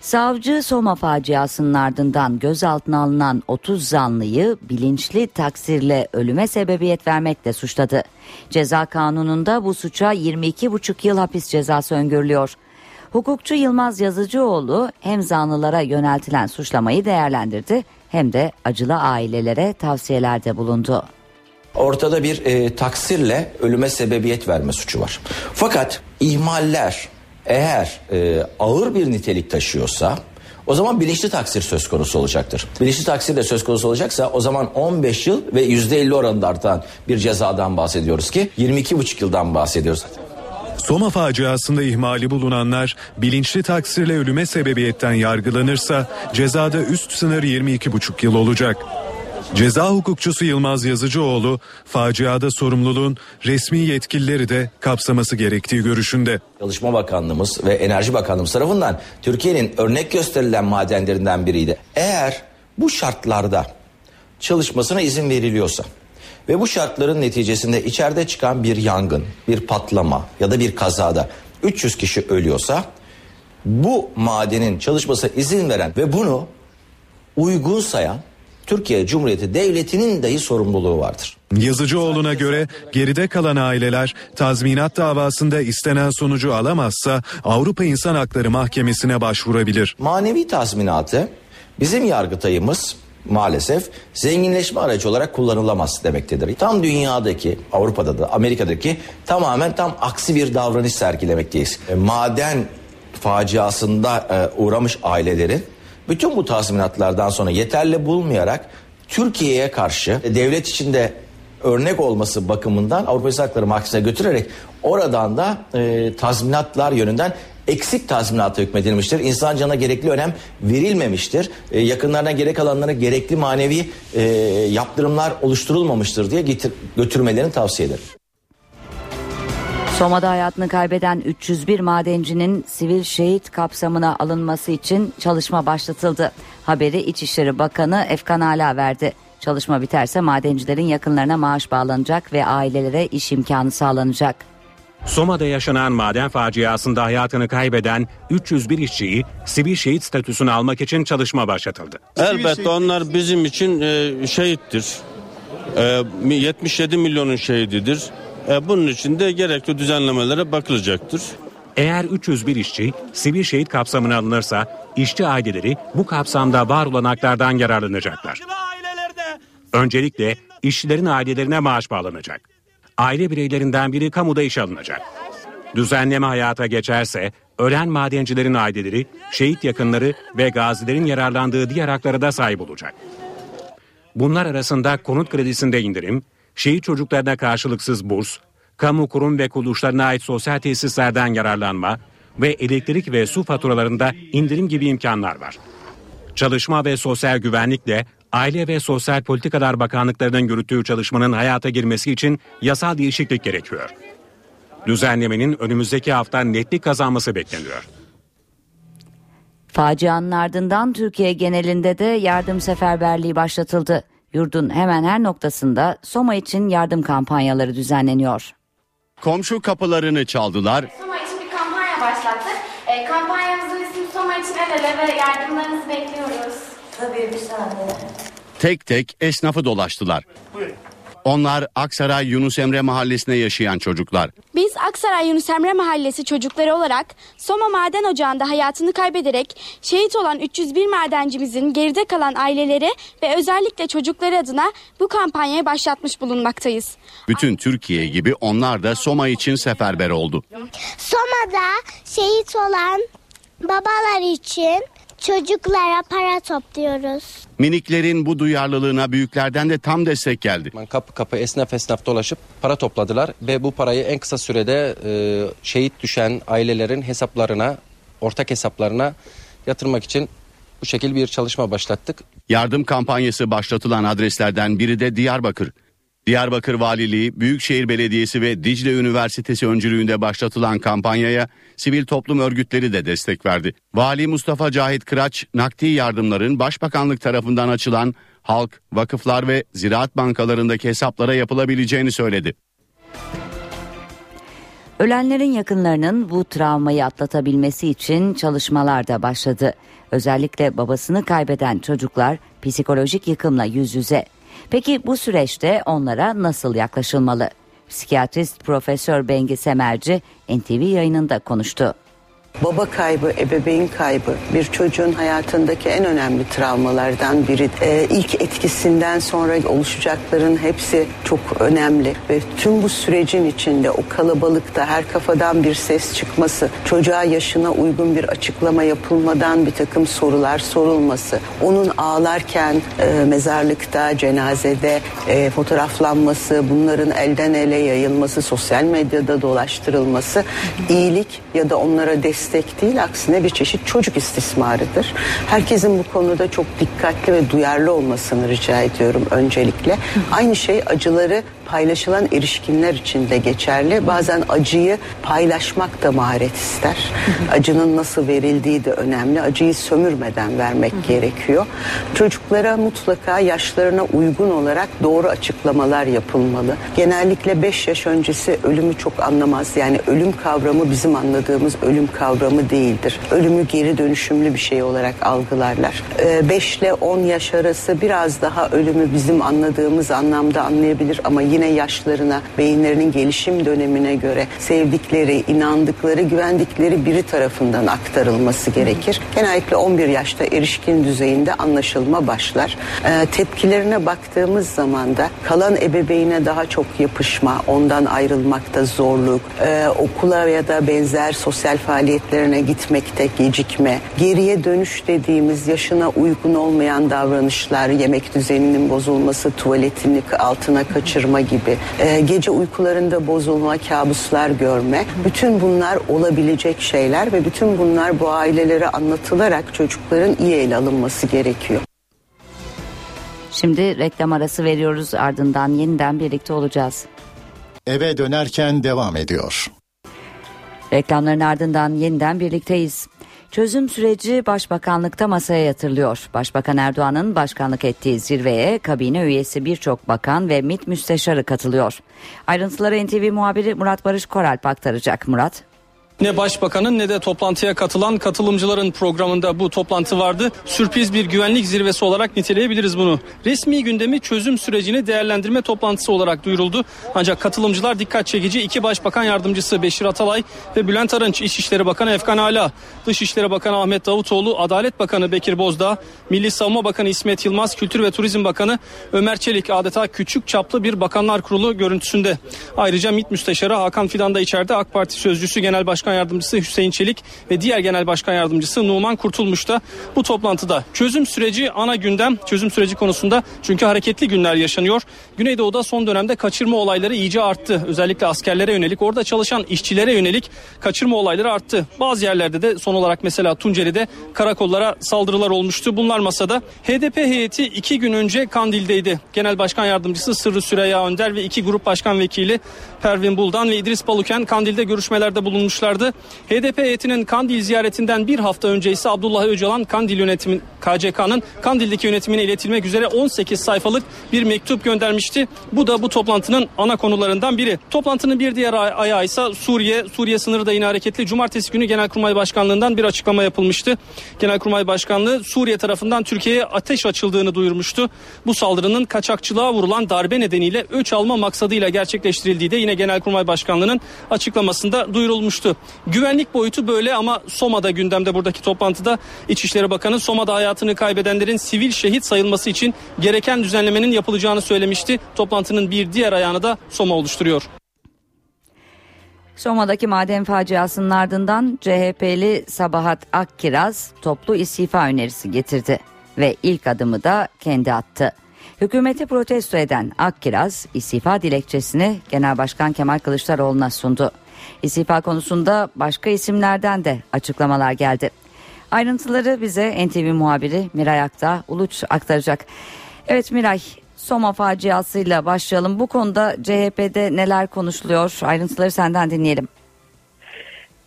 Savcı Soma faciasının ardından gözaltına alınan 30 zanlıyı bilinçli taksirle ölüme sebebiyet vermekle suçladı. Ceza kanununda bu suça 22,5 yıl hapis cezası öngörülüyor. Hukukçu Yılmaz Yazıcıoğlu hem zanlılara yöneltilen suçlamayı değerlendirdi hem de acılı ailelere tavsiyelerde bulundu. Ortada bir e, taksirle ölüme sebebiyet verme suçu var. Fakat ihmaller eğer e, ağır bir nitelik taşıyorsa o zaman bilinçli taksir söz konusu olacaktır. Bilinçli taksir de söz konusu olacaksa o zaman 15 yıl ve %50 oranında artan bir cezadan bahsediyoruz ki 22,5 yıldan bahsediyoruz. Soma faciasında ihmali bulunanlar bilinçli taksirle ölüme sebebiyetten yargılanırsa cezada üst sınır 22,5 yıl olacak. Ceza hukukçusu Yılmaz Yazıcıoğlu faciada sorumluluğun resmi yetkilileri de kapsaması gerektiği görüşünde. Çalışma Bakanlığımız ve Enerji Bakanlığımız tarafından Türkiye'nin örnek gösterilen madenlerinden biriydi. Eğer bu şartlarda çalışmasına izin veriliyorsa ve bu şartların neticesinde içeride çıkan bir yangın, bir patlama ya da bir kazada 300 kişi ölüyorsa bu madenin çalışmasına izin veren ve bunu uygun sayan Türkiye Cumhuriyeti Devleti'nin dahi sorumluluğu vardır. Yazıcıoğlu'na göre geride kalan aileler tazminat davasında istenen sonucu alamazsa Avrupa İnsan Hakları Mahkemesi'ne başvurabilir. Manevi tazminatı bizim yargıtayımız maalesef zenginleşme aracı olarak kullanılamaz demektedir. Tam dünyadaki, Avrupa'da da, Amerika'daki tamamen tam aksi bir davranış sergilemekteyiz. E, maden faciasında e, uğramış ailelerin bütün bu tazminatlardan sonra yeterli bulmayarak Türkiye'ye karşı e, devlet içinde örnek olması bakımından Avrupa İnsan Hakları Mahkemesi'ne götürerek oradan da e, tazminatlar yönünden eksik tazminata hükmedilmiştir. İnsan canına gerekli önem verilmemiştir. E, yakınlarına gerek alanlara gerekli manevi e, yaptırımlar oluşturulmamıştır diye getir, götürmelerini tavsiye ederim. Soma'da hayatını kaybeden 301 madencinin sivil şehit kapsamına alınması için çalışma başlatıldı. Haberi İçişleri Bakanı Efkan Ala verdi. Çalışma biterse madencilerin yakınlarına maaş bağlanacak ve ailelere iş imkanı sağlanacak. Soma'da yaşanan maden faciasında hayatını kaybeden 301 işçiyi sivil şehit statüsünü almak için çalışma başlatıldı. Elbette onlar bizim için e, şehittir. E, 77 milyonun şehididir. E, bunun için de gerekli düzenlemelere bakılacaktır. Eğer 301 işçi sivil şehit kapsamına alınırsa işçi aileleri bu kapsamda var olan haklardan yararlanacaklar. Öncelikle işçilerin ailelerine maaş bağlanacak. Aile bireylerinden biri kamuda iş alınacak. Düzenleme hayata geçerse ölen madencilerin aileleri, şehit yakınları ve gazilerin yararlandığı diğer haklara da sahip olacak. Bunlar arasında konut kredisinde indirim, şehit çocuklarına karşılıksız burs, kamu kurum ve kuruluşlarına ait sosyal tesislerden yararlanma ve elektrik ve su faturalarında indirim gibi imkanlar var. Çalışma ve Sosyal Güvenlikle Aile ve Sosyal Politikalar Bakanlıklarının yürüttüğü çalışmanın hayata girmesi için yasal değişiklik gerekiyor. Düzenlemenin önümüzdeki hafta netlik kazanması bekleniyor. Facianın ardından Türkiye genelinde de yardım seferberliği başlatıldı. Yurdun hemen her noktasında Soma için yardım kampanyaları düzenleniyor. Komşu kapılarını çaldılar, Soma için bir kampanya başlattık. E, kampanyamızın ismi Soma için el ele ve yardımlarınızı bekliyoruz. Tabii bir saniye. tek tek esnafı dolaştılar. Onlar Aksaray Yunus Emre mahallesine yaşayan çocuklar. Biz Aksaray Yunus Emre Mahallesi çocukları olarak Soma Maden Ocağı'nda hayatını kaybederek şehit olan 301 madencimizin geride kalan aileleri ve özellikle çocukları adına bu kampanyayı başlatmış bulunmaktayız. Bütün Türkiye gibi onlar da Soma için seferber oldu. Soma'da şehit olan babalar için çocuklara para topluyoruz. Miniklerin bu duyarlılığına büyüklerden de tam destek geldi. Kapı kapı esnaf esnaf dolaşıp para topladılar ve bu parayı en kısa sürede e, şehit düşen ailelerin hesaplarına, ortak hesaplarına yatırmak için bu şekil bir çalışma başlattık. Yardım kampanyası başlatılan adreslerden biri de Diyarbakır. Diyarbakır Valiliği, Büyükşehir Belediyesi ve Dicle Üniversitesi öncülüğünde başlatılan kampanyaya sivil toplum örgütleri de destek verdi. Vali Mustafa Cahit Kıraç, nakdi yardımların Başbakanlık tarafından açılan halk, vakıflar ve ziraat bankalarındaki hesaplara yapılabileceğini söyledi. Ölenlerin yakınlarının bu travmayı atlatabilmesi için çalışmalar da başladı. Özellikle babasını kaybeden çocuklar psikolojik yıkımla yüz yüze. Peki bu süreçte onlara nasıl yaklaşılmalı? Psikiyatrist Profesör Bengi Semerci NTV yayınında konuştu. Baba kaybı, ebeveyn kaybı bir çocuğun hayatındaki en önemli travmalardan biri. Ee, ilk etkisinden sonra oluşacakların hepsi çok önemli ve tüm bu sürecin içinde o kalabalıkta her kafadan bir ses çıkması, çocuğa yaşına uygun bir açıklama yapılmadan bir takım sorular sorulması, onun ağlarken e, mezarlıkta, cenazede e, fotoğraflanması, bunların elden ele yayılması, sosyal medyada dolaştırılması iyilik ya da onlara destek değil aksine bir çeşit çocuk istismarıdır. Herkesin bu konuda çok dikkatli ve duyarlı olmasını rica ediyorum öncelikle. Aynı şey acıları paylaşılan erişkinler için de geçerli. Bazen acıyı paylaşmak da maharet ister. Acının nasıl verildiği de önemli. Acıyı sömürmeden vermek gerekiyor. Çocuklara mutlaka yaşlarına uygun olarak doğru açıklamalar yapılmalı. Genellikle 5 yaş öncesi ölümü çok anlamaz. Yani ölüm kavramı bizim anladığımız ölüm kavramı değildir. Ölümü geri dönüşümlü bir şey olarak algılarlar. 5 ile 10 yaş arası biraz daha ölümü bizim anladığımız anlamda anlayabilir ama yine yaşlarına, beyinlerinin gelişim dönemine göre sevdikleri, inandıkları, güvendikleri biri tarafından aktarılması gerekir. Genellikle 11 yaşta erişkin düzeyinde anlaşılma başlar. Ee, tepkilerine baktığımız zaman da kalan ebeveyne daha çok yapışma, ondan ayrılmakta zorluk, e, okula ya da benzer sosyal faaliyetlerine gitmekte gecikme, geriye dönüş dediğimiz yaşına uygun olmayan davranışlar, yemek düzeninin bozulması, tuvaletini altına kaçırma gibi, e, gece uykularında bozulma, kabuslar görme, bütün bunlar olabilecek şeyler ve bütün bunlar bu ailelere anlatılarak çocukların iyi ele alınması gerekiyor. Şimdi reklam arası veriyoruz ardından yeniden birlikte olacağız. Eve dönerken devam ediyor. Reklamların ardından yeniden birlikteyiz. Çözüm süreci Başbakanlıkta masaya yatırılıyor. Başbakan Erdoğan'ın başkanlık ettiği zirveye kabine üyesi birçok bakan ve MİT müsteşarı katılıyor. Ayrıntıları NTV muhabiri Murat Barış Koralp aktaracak. Murat. Ne başbakanın ne de toplantıya katılan katılımcıların programında bu toplantı vardı. Sürpriz bir güvenlik zirvesi olarak niteleyebiliriz bunu. Resmi gündemi çözüm sürecini değerlendirme toplantısı olarak duyuruldu. Ancak katılımcılar dikkat çekici iki başbakan yardımcısı Beşir Atalay ve Bülent Arınç, İçişleri Bakanı Efkan Ala, Dışişleri Bakanı Ahmet Davutoğlu, Adalet Bakanı Bekir Bozdağ, Milli Savunma Bakanı İsmet Yılmaz, Kültür ve Turizm Bakanı Ömer Çelik adeta küçük çaplı bir bakanlar kurulu görüntüsünde. Ayrıca MİT Müsteşarı Hakan Fidan da içeride AK Parti Sözcüsü Genel Başkan Yardımcısı Hüseyin Çelik ve diğer Genel Başkan Yardımcısı Numan Kurtulmuş da bu toplantıda. Çözüm süreci ana gündem. Çözüm süreci konusunda çünkü hareketli günler yaşanıyor. Güneydoğu'da son dönemde kaçırma olayları iyice arttı. Özellikle askerlere yönelik, orada çalışan işçilere yönelik kaçırma olayları arttı. Bazı yerlerde de son olarak mesela Tunceli'de karakollara saldırılar olmuştu. Bunlar masada. HDP heyeti iki gün önce Kandil'deydi. Genel Başkan Yardımcısı Sırrı Süreyya Önder ve iki grup başkan vekili Pervin Buldan ve İdris Baluken Kandil'de görüşmelerde bulunmuşlardı. HDP heyetinin Kandil ziyaretinden bir hafta önce ise Abdullah Öcalan Kandil yönetimi KCK'nın Kandil'deki yönetimine iletilmek üzere 18 sayfalık bir mektup göndermişti. Bu da bu toplantının ana konularından biri. Toplantının bir diğer ay- ayağı ise Suriye. Suriye sınırı da yine hareketli. Cumartesi günü Genelkurmay Başkanlığı'ndan bir açıklama yapılmıştı. Genelkurmay Başkanlığı Suriye tarafından Türkiye'ye ateş açıldığını duyurmuştu. Bu saldırının kaçakçılığa vurulan darbe nedeniyle öç alma maksadıyla gerçekleştirildiği de yine Genelkurmay Başkanlığı'nın açıklamasında duyurulmuştu. Güvenlik boyutu böyle ama Soma'da gündemde buradaki toplantıda İçişleri Bakanı Soma'da hayatını kaybedenlerin sivil şehit sayılması için gereken düzenlemenin yapılacağını söylemişti. Toplantının bir diğer ayağını da Soma oluşturuyor. Soma'daki maden faciasının ardından CHP'li Sabahat Akkiraz toplu istifa önerisi getirdi ve ilk adımı da kendi attı. Hükümeti protesto eden Akkiraz istifa dilekçesini Genel Başkan Kemal Kılıçdaroğlu'na sundu. İstifa konusunda başka isimlerden de açıklamalar geldi. Ayrıntıları bize NTV muhabiri Miray Akta Uluç aktaracak. Evet Miray, Soma faciasıyla başlayalım. Bu konuda CHP'de neler konuşuluyor? Ayrıntıları senden dinleyelim.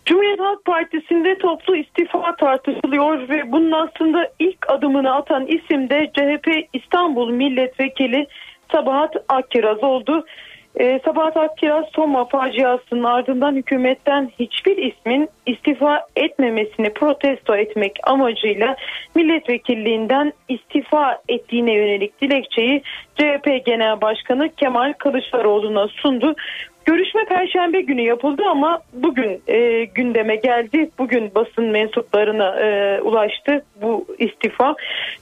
Cumhuriyet Halk Partisi'nde toplu istifa tartışılıyor ve bunun aslında ilk adımını atan isim de CHP İstanbul Milletvekili Sabahat Akkiraz oldu. Ee, Sabahat Akkiraz Soma faciasının ardından hükümetten hiçbir ismin istifa etmemesini protesto etmek amacıyla milletvekilliğinden istifa ettiğine yönelik dilekçeyi CHP Genel Başkanı Kemal Kılıçdaroğlu'na sundu. Görüşme Perşembe günü yapıldı ama bugün e, gündeme geldi. Bugün basın mensuplarına e, ulaştı bu istifa.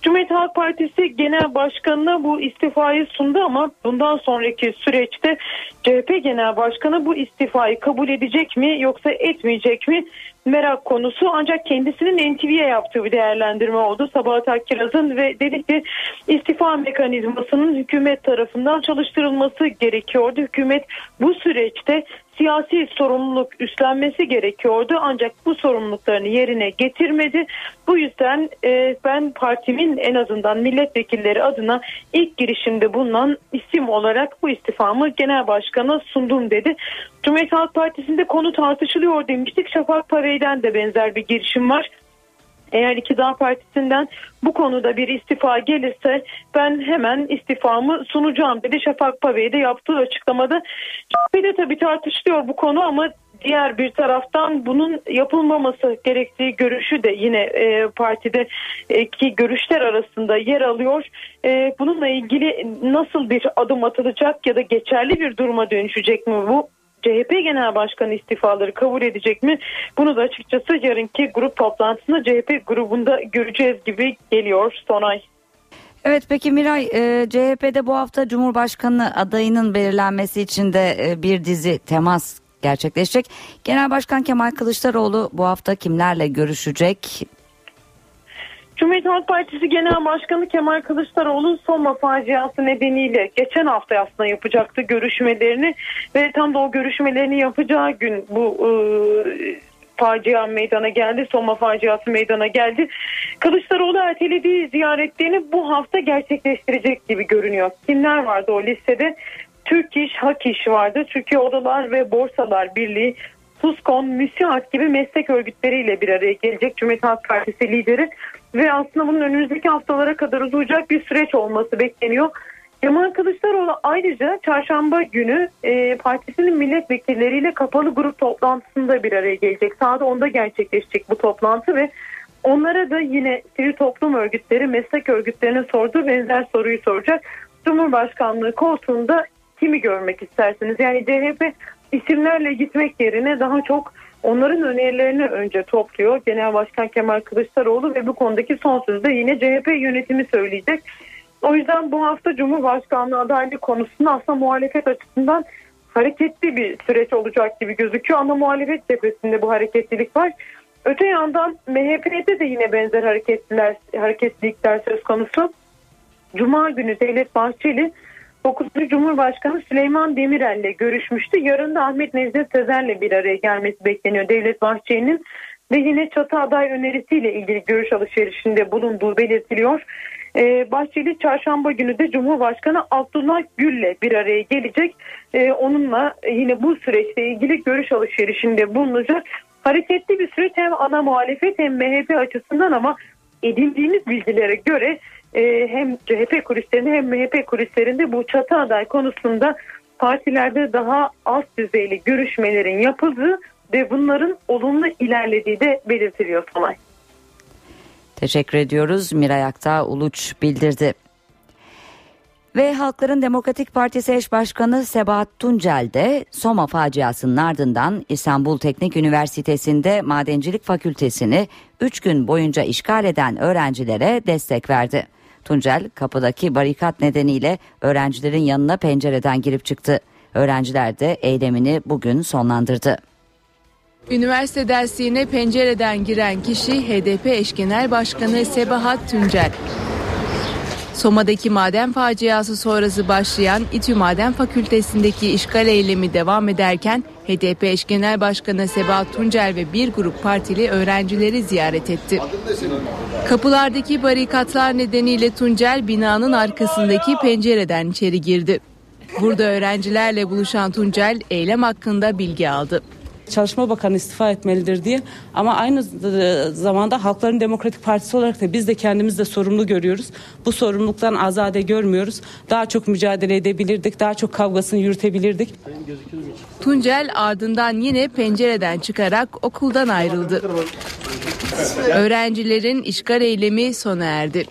Cumhuriyet Halk Partisi Genel Başkanı'na bu istifayı sundu ama bundan sonraki süreçte CHP Genel Başkanı bu istifayı kabul edecek mi yoksa etmeyecek mi merak konusu ancak kendisinin NTV'ye yaptığı bir değerlendirme oldu Sabahat Akkiraz'ın ve dedi ki istifa mekanizmasının hükümet tarafından çalıştırılması gerekiyordu. Hükümet bu süreçte siyasi sorumluluk üstlenmesi gerekiyordu ancak bu sorumluluklarını yerine getirmedi. Bu yüzden e, ben partimin en azından milletvekilleri adına ilk girişimde bulunan isim olarak bu istifamı genel başkana sundum dedi. Cumhuriyet Halk Partisi'nde konu tartışılıyor demiştik. Şafak Parey'den de benzer bir girişim var. Eğer iktidar partisinden bu konuda bir istifa gelirse ben hemen istifamı sunacağım dedi Şafak Pavey de yaptığı açıklamada. CHP'de tabii tartışılıyor bu konu ama diğer bir taraftan bunun yapılmaması gerektiği görüşü de yine e, partideki görüşler arasında yer alıyor. E, bununla ilgili nasıl bir adım atılacak ya da geçerli bir duruma dönüşecek mi bu? CHP Genel Başkanı istifaları kabul edecek mi? Bunu da açıkçası yarınki grup toplantısında CHP grubunda göreceğiz gibi geliyor Sonay. Evet peki Miray e, CHP'de bu hafta Cumhurbaşkanı adayının belirlenmesi için de e, bir dizi temas gerçekleşecek. Genel Başkan Kemal Kılıçdaroğlu bu hafta kimlerle görüşecek? Cumhuriyet Halk Partisi Genel Başkanı Kemal Kılıçdaroğlu Soma faciası nedeniyle geçen hafta aslında yapacaktı görüşmelerini ve tam da o görüşmelerini yapacağı gün bu e, facia meydana geldi. Soma faciası meydana geldi. Kılıçdaroğlu ertelediği ziyaretlerini bu hafta gerçekleştirecek gibi görünüyor. Kimler vardı o listede? Türk İş, Hak İş vardı. Türkiye Odalar ve Borsalar Birliği, TUSKON, MÜSİAD gibi meslek örgütleriyle bir araya gelecek Cumhuriyet Halk Partisi lideri ve aslında bunun önümüzdeki haftalara kadar uzayacak bir süreç olması bekleniyor. Kemal Kılıçdaroğlu ayrıca çarşamba günü e, partisinin milletvekilleriyle kapalı grup toplantısında bir araya gelecek. Sağda onda gerçekleşecek bu toplantı ve onlara da yine sivil toplum örgütleri, meslek örgütlerine sorduğu benzer soruyu soracak. Cumhurbaşkanlığı koltuğunda kimi görmek istersiniz? Yani CHP isimlerle gitmek yerine daha çok onların önerilerini önce topluyor. Genel Başkan Kemal Kılıçdaroğlu ve bu konudaki son sözü de yine CHP yönetimi söyleyecek. O yüzden bu hafta Cumhurbaşkanlığı adaylığı konusunda aslında muhalefet açısından hareketli bir süreç olacak gibi gözüküyor ama muhalefet cephesinde bu hareketlilik var. Öte yandan MHP'de de yine benzer hareketliler, hareketlilikler söz konusu. Cuma günü Devlet Bahçeli 9. Cumhurbaşkanı Süleyman Demirel'le görüşmüştü. Yarın da Ahmet Necdet Sezer'le bir araya gelmesi bekleniyor Devlet Bahçeli'nin ve yine çatı aday önerisiyle ilgili görüş alışverişinde bulunduğu belirtiliyor. Ee, Bahçeli çarşamba günü de Cumhurbaşkanı Abdullah Gül'le bir araya gelecek. Ee, onunla yine bu süreçle ilgili görüş alışverişinde bulunacak. Hareketli bir süreç hem ana muhalefet hem MHP açısından ama edindiğimiz bilgilere göre hem CHP kulislerinde hem MHP kulislerinde bu çatı aday konusunda partilerde daha alt düzeyli görüşmelerin yapıldığı ve bunların olumlu ilerlediği de belirtiliyor Sonay. Teşekkür ediyoruz. Miray Aktağ Uluç bildirdi. Ve Halkların Demokratik Partisi eş başkanı Sebahat Tuncel de Soma faciasının ardından İstanbul Teknik Üniversitesi'nde Madencilik Fakültesini 3 gün boyunca işgal eden öğrencilere destek verdi. Tuncel kapıdaki barikat nedeniyle öğrencilerin yanına pencereden girip çıktı. Öğrenciler de eylemini bugün sonlandırdı. Üniversite dersliğine pencereden giren kişi HDP eş başkanı Sebahat Tuncel. Soma'daki maden faciası sonrası başlayan İTÜ Maden Fakültesindeki işgal eylemi devam ederken HDP eş genel başkanı Sebahat Tuncel ve bir grup partili öğrencileri ziyaret etti. Kapılardaki barikatlar nedeniyle Tuncel binanın arkasındaki pencereden içeri girdi. Burada öğrencilerle buluşan Tuncel eylem hakkında bilgi aldı. Çalışma Bakanı istifa etmelidir diye ama aynı zamanda Halkların Demokratik Partisi olarak da biz de kendimiz de sorumlu görüyoruz. Bu sorumluluktan azade görmüyoruz. Daha çok mücadele edebilirdik, daha çok kavgasını yürütebilirdik. Tuncel ardından yine pencereden çıkarak okuldan ayrıldı. Öğrencilerin işgal eylemi sona erdi.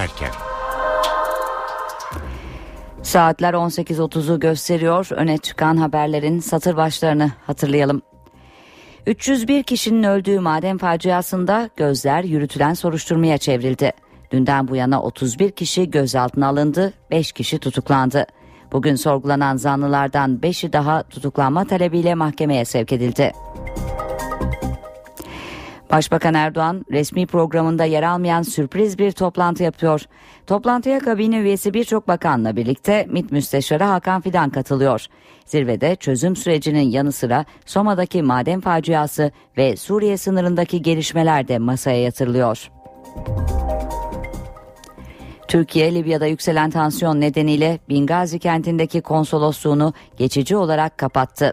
Dönerken. Saatler 18.30'u gösteriyor. Öne çıkan haberlerin satır başlarını hatırlayalım. 301 kişinin öldüğü maden faciasında gözler yürütülen soruşturmaya çevrildi. Dünden bu yana 31 kişi gözaltına alındı, 5 kişi tutuklandı. Bugün sorgulanan zanlılardan 5'i daha tutuklanma talebiyle mahkemeye sevk edildi. Başbakan Erdoğan resmi programında yer almayan sürpriz bir toplantı yapıyor. Toplantıya kabine üyesi birçok bakanla birlikte MİT Müsteşarı Hakan Fidan katılıyor. Zirvede çözüm sürecinin yanı sıra Soma'daki maden faciası ve Suriye sınırındaki gelişmeler de masaya yatırılıyor. Türkiye Libya'da yükselen tansiyon nedeniyle Bingazi kentindeki konsolosluğunu geçici olarak kapattı.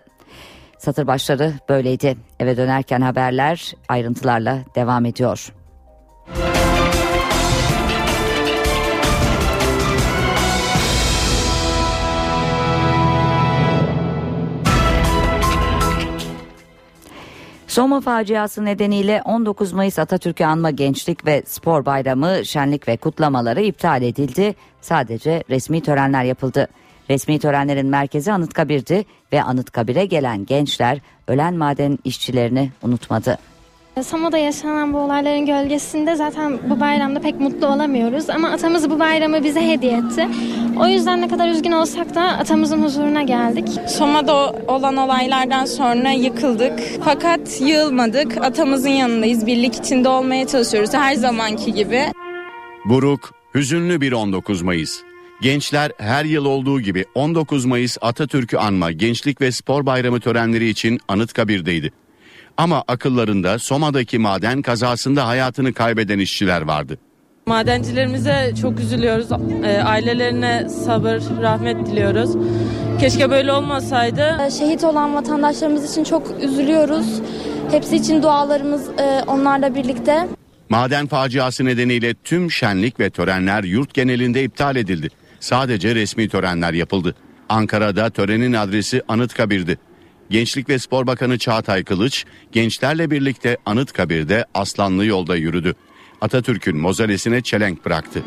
Satır başları böyleydi. Eve dönerken haberler ayrıntılarla devam ediyor. Soma faciası nedeniyle 19 Mayıs Atatürk'ü anma Gençlik ve Spor Bayramı şenlik ve kutlamaları iptal edildi. Sadece resmi törenler yapıldı. Resmi törenlerin merkezi Anıtkabir'di ve Anıtkabir'e gelen gençler ölen maden işçilerini unutmadı. Soma'da yaşanan bu olayların gölgesinde zaten bu bayramda pek mutlu olamıyoruz ama atamız bu bayramı bize hediye etti. O yüzden ne kadar üzgün olsak da atamızın huzuruna geldik. Soma'da olan olaylardan sonra yıkıldık fakat yığılmadık. Atamızın yanındayız. Birlik içinde olmaya çalışıyoruz her zamanki gibi. Buruk, hüzünlü bir 19 Mayıs. Gençler her yıl olduğu gibi 19 Mayıs Atatürk'ü anma Gençlik ve Spor Bayramı törenleri için Anıtkabir'deydi. Ama akıllarında Soma'daki maden kazasında hayatını kaybeden işçiler vardı. Madencilerimize çok üzülüyoruz. E, ailelerine sabır, rahmet diliyoruz. Keşke böyle olmasaydı. Şehit olan vatandaşlarımız için çok üzülüyoruz. Hepsi için dualarımız e, onlarla birlikte. Maden faciası nedeniyle tüm şenlik ve törenler yurt genelinde iptal edildi. Sadece resmi törenler yapıldı. Ankara'da törenin adresi Anıtkabir'di. Gençlik ve Spor Bakanı Çağatay Kılıç gençlerle birlikte Anıtkabir'de Aslanlı yolda yürüdü. Atatürk'ün mozalesine çelenk bıraktı.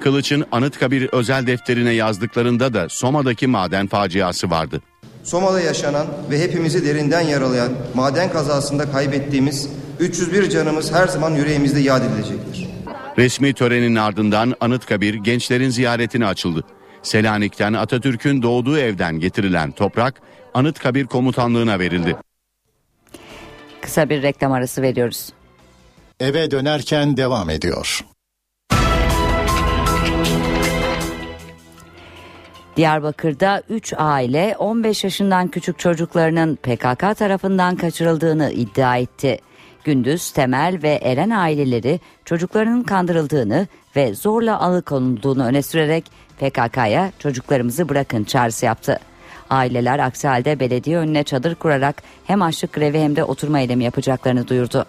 Kılıç'ın Anıtkabir özel defterine yazdıklarında da Soma'daki maden faciası vardı. Soma'da yaşanan ve hepimizi derinden yaralayan maden kazasında kaybettiğimiz 301 canımız her zaman yüreğimizde yad edilecektir. Resmi törenin ardından Anıtkabir gençlerin ziyaretine açıldı. Selanik'ten Atatürk'ün doğduğu evden getirilen toprak Anıtkabir komutanlığına verildi. Kısa bir reklam arası veriyoruz. Eve dönerken devam ediyor. Diyarbakır'da 3 aile 15 yaşından küçük çocuklarının PKK tarafından kaçırıldığını iddia etti. Gündüz Temel ve Eren aileleri çocuklarının kandırıldığını ve zorla alıkonulduğunu öne sürerek PKK'ya çocuklarımızı bırakın çağrısı yaptı. Aileler aksi halde belediye önüne çadır kurarak hem açlık grevi hem de oturma eylemi yapacaklarını duyurdu.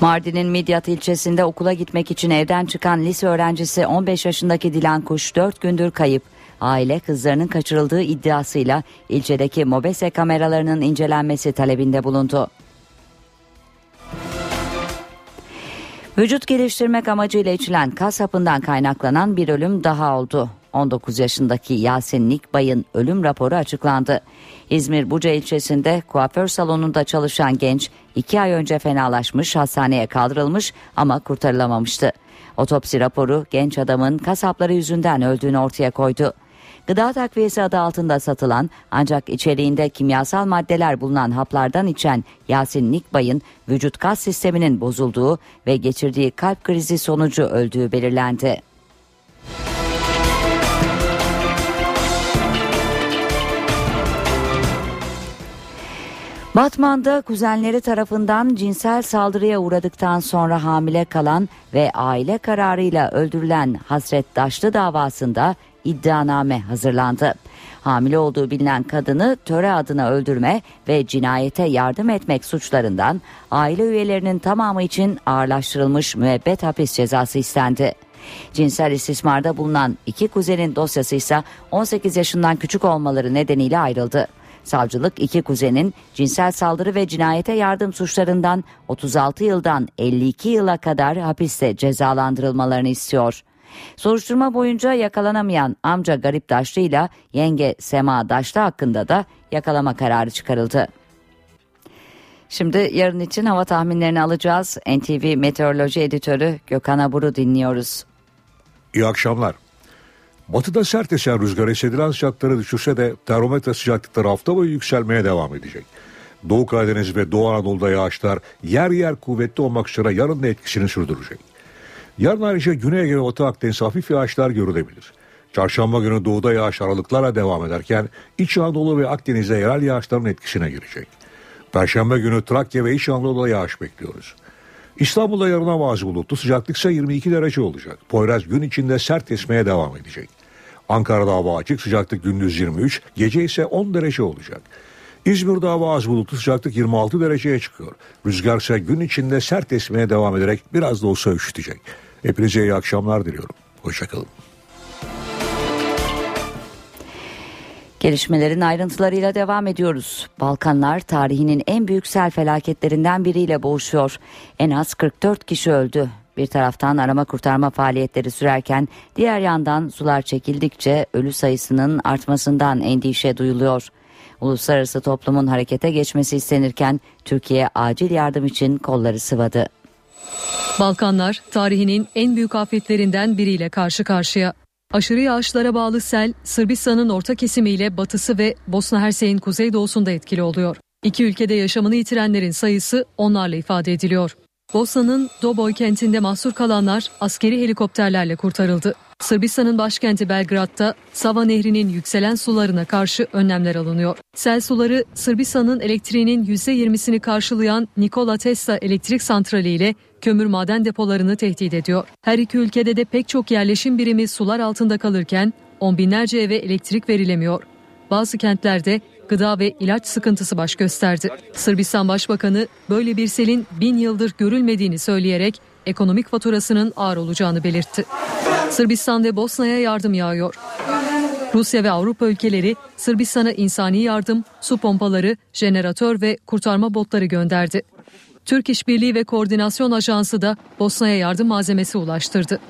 Mardin'in Midyat ilçesinde okula gitmek için evden çıkan lise öğrencisi 15 yaşındaki Dilan Kuş 4 gündür kayıp. Aile kızlarının kaçırıldığı iddiasıyla ilçedeki mobese kameralarının incelenmesi talebinde bulundu. Vücut geliştirmek amacıyla içilen kas hapından kaynaklanan bir ölüm daha oldu. 19 yaşındaki Yasin Nikbay'ın ölüm raporu açıklandı. İzmir Buca ilçesinde kuaför salonunda çalışan genç 2 ay önce fenalaşmış hastaneye kaldırılmış ama kurtarılamamıştı. Otopsi raporu genç adamın kas hapları yüzünden öldüğünü ortaya koydu. Gıda takviyesi adı altında satılan ancak içeriğinde kimyasal maddeler bulunan haplardan içen Yasin Nikbay'ın vücut kas sisteminin bozulduğu ve geçirdiği kalp krizi sonucu öldüğü belirlendi. Batman'da kuzenleri tarafından cinsel saldırıya uğradıktan sonra hamile kalan ve aile kararıyla öldürülen Hasret Daşlı davasında iddianame hazırlandı. Hamile olduğu bilinen kadını töre adına öldürme ve cinayete yardım etmek suçlarından aile üyelerinin tamamı için ağırlaştırılmış müebbet hapis cezası istendi. Cinsel istismarda bulunan iki kuzenin dosyası ise 18 yaşından küçük olmaları nedeniyle ayrıldı. Savcılık iki kuzenin cinsel saldırı ve cinayete yardım suçlarından 36 yıldan 52 yıla kadar hapiste cezalandırılmalarını istiyor. Soruşturma boyunca yakalanamayan amca Garip Daşlı ile yenge Sema Daşlı hakkında da yakalama kararı çıkarıldı. Şimdi yarın için hava tahminlerini alacağız. NTV Meteoroloji Editörü Gökhan Abur'u dinliyoruz. İyi akşamlar. Batıda sert esen rüzgar hissedilen sıcakları düşürse de termometre sıcaklıkları hafta boyu yükselmeye devam edecek. Doğu Karadeniz ve Doğu Anadolu'da yağışlar yer yer kuvvetli olmak üzere yarın da etkisini sürdürecek. Yarın ayrıca Güney Ege ve Batı Akdeniz hafif yağışlar görülebilir. Çarşamba günü doğuda yağış aralıklarla devam ederken İç Anadolu ve Akdeniz'de yerel yağışların etkisine girecek. Perşembe günü Trakya ve İç Anadolu'da yağış bekliyoruz. İstanbul'da yarına bazı bulutlu sıcaklık ise 22 derece olacak. Poyraz gün içinde sert esmeye devam edecek. Ankara'da hava açık sıcaklık gündüz 23, gece ise 10 derece olacak. İzmir'de hava az bulutlu sıcaklık 26 dereceye çıkıyor. Rüzgar ise gün içinde sert esmeye devam ederek biraz da olsa üşütecek. Hepinize iyi akşamlar diliyorum. Hoşçakalın. Gelişmelerin ayrıntılarıyla devam ediyoruz. Balkanlar tarihinin en büyük sel felaketlerinden biriyle boğuşuyor. En az 44 kişi öldü. Bir taraftan arama kurtarma faaliyetleri sürerken diğer yandan sular çekildikçe ölü sayısının artmasından endişe duyuluyor. Uluslararası toplumun harekete geçmesi istenirken Türkiye acil yardım için kolları sıvadı. Balkanlar tarihinin en büyük afetlerinden biriyle karşı karşıya. Aşırı yağışlara bağlı sel, Sırbistan'ın orta kesimiyle batısı ve Bosna Hersek'in kuzeydoğusunda etkili oluyor. İki ülkede yaşamını yitirenlerin sayısı onlarla ifade ediliyor. Bosna'nın Doboj kentinde mahsur kalanlar askeri helikopterlerle kurtarıldı. Sırbistan'ın başkenti Belgrad'da Sava Nehri'nin yükselen sularına karşı önlemler alınıyor. Sel suları Sırbistan'ın elektriğinin %20'sini karşılayan Nikola Tesla elektrik santrali ile kömür maden depolarını tehdit ediyor. Her iki ülkede de pek çok yerleşim birimi sular altında kalırken on binlerce eve elektrik verilemiyor. Bazı kentlerde gıda ve ilaç sıkıntısı baş gösterdi. Sırbistan Başbakanı böyle bir selin bin yıldır görülmediğini söyleyerek ekonomik faturasının ağır olacağını belirtti. Sırbistan ve Bosna'ya yardım yağıyor. Rusya ve Avrupa ülkeleri Sırbistan'a insani yardım, su pompaları, jeneratör ve kurtarma botları gönderdi. Türk İşbirliği ve Koordinasyon Ajansı da Bosna'ya yardım malzemesi ulaştırdı.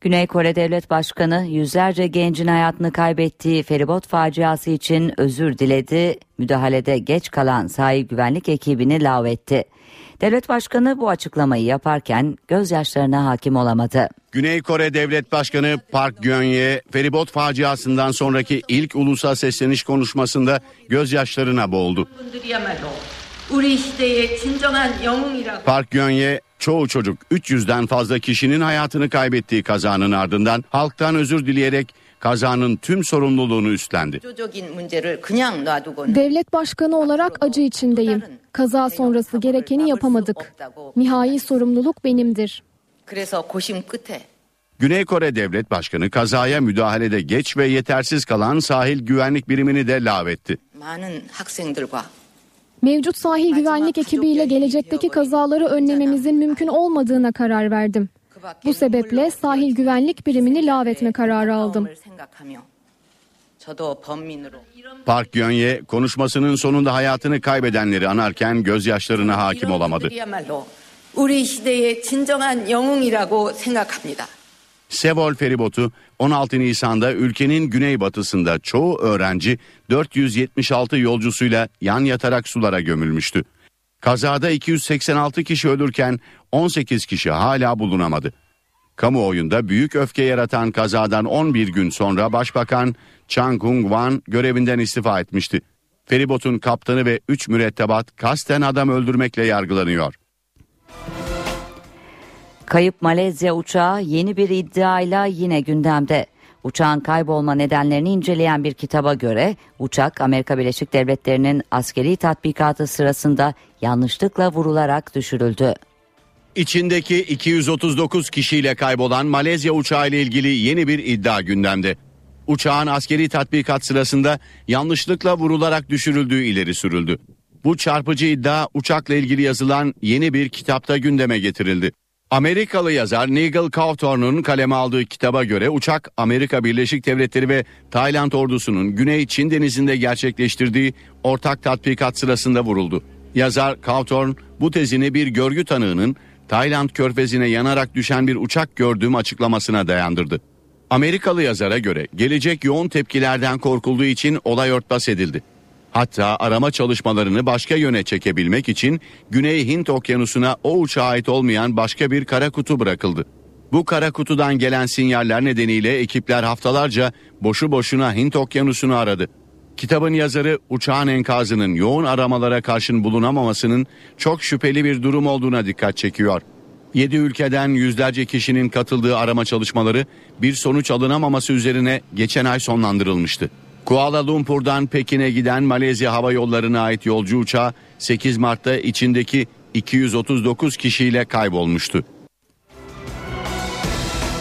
Güney Kore Devlet Başkanı yüzlerce gencin hayatını kaybettiği feribot faciası için özür diledi. Müdahalede geç kalan sahil güvenlik ekibini lağvetti. Devlet Başkanı bu açıklamayı yaparken gözyaşlarına hakim olamadı. Güney Kore Devlet Başkanı Park Geun-hye feribot faciasından sonraki ilk ulusa sesleniş konuşmasında gözyaşlarına boğuldu. Park Geun-hye çoğu çocuk 300'den fazla kişinin hayatını kaybettiği kazanın ardından halktan özür dileyerek kazanın tüm sorumluluğunu üstlendi. Devlet başkanı olarak acı içindeyim. Kaza sonrası gerekeni yapamadık. Nihai sorumluluk benimdir. Güney Kore Devlet Başkanı kazaya müdahalede geç ve yetersiz kalan sahil güvenlik birimini de lağvetti. Mevcut sahil güvenlik ekibiyle gelecekteki kazaları önlememizin mümkün olmadığına karar verdim. Bu sebeple sahil güvenlik birimini lağvetme kararı aldım. Park Gönye konuşmasının sonunda hayatını kaybedenleri anarken gözyaşlarına hakim olamadı. Sevol feribotu 16 Nisan'da ülkenin güneybatısında çoğu öğrenci 476 yolcusuyla yan yatarak sulara gömülmüştü. Kazada 286 kişi ölürken 18 kişi hala bulunamadı. Kamuoyunda büyük öfke yaratan kazadan 11 gün sonra Başbakan Chang Kung-wan görevinden istifa etmişti. Feribotun kaptanı ve 3 mürettebat kasten adam öldürmekle yargılanıyor. Kayıp Malezya uçağı yeni bir iddiayla yine gündemde. Uçağın kaybolma nedenlerini inceleyen bir kitaba göre uçak Amerika Birleşik Devletleri'nin askeri tatbikatı sırasında yanlışlıkla vurularak düşürüldü. İçindeki 239 kişiyle kaybolan Malezya uçağı ile ilgili yeni bir iddia gündemde. Uçağın askeri tatbikat sırasında yanlışlıkla vurularak düşürüldüğü ileri sürüldü. Bu çarpıcı iddia uçakla ilgili yazılan yeni bir kitapta gündeme getirildi. Amerikalı yazar Nigel Cawthorne'un kaleme aldığı kitaba göre uçak Amerika Birleşik Devletleri ve Tayland ordusunun Güney Çin denizinde gerçekleştirdiği ortak tatbikat sırasında vuruldu. Yazar Cawthorne bu tezini bir görgü tanığının Tayland körfezine yanarak düşen bir uçak gördüğüm açıklamasına dayandırdı. Amerikalı yazara göre gelecek yoğun tepkilerden korkulduğu için olay örtbas edildi. Hatta arama çalışmalarını başka yöne çekebilmek için Güney Hint Okyanusu'na o uçağa ait olmayan başka bir kara kutu bırakıldı. Bu kara kutudan gelen sinyaller nedeniyle ekipler haftalarca boşu boşuna Hint Okyanusu'nu aradı. Kitabın yazarı uçağın enkazının yoğun aramalara karşın bulunamamasının çok şüpheli bir durum olduğuna dikkat çekiyor. 7 ülkeden yüzlerce kişinin katıldığı arama çalışmaları bir sonuç alınamaması üzerine geçen ay sonlandırılmıştı. Kuala Lumpur'dan Pekin'e giden Malezya Hava Yolları'na ait yolcu uçağı 8 Mart'ta içindeki 239 kişiyle kaybolmuştu.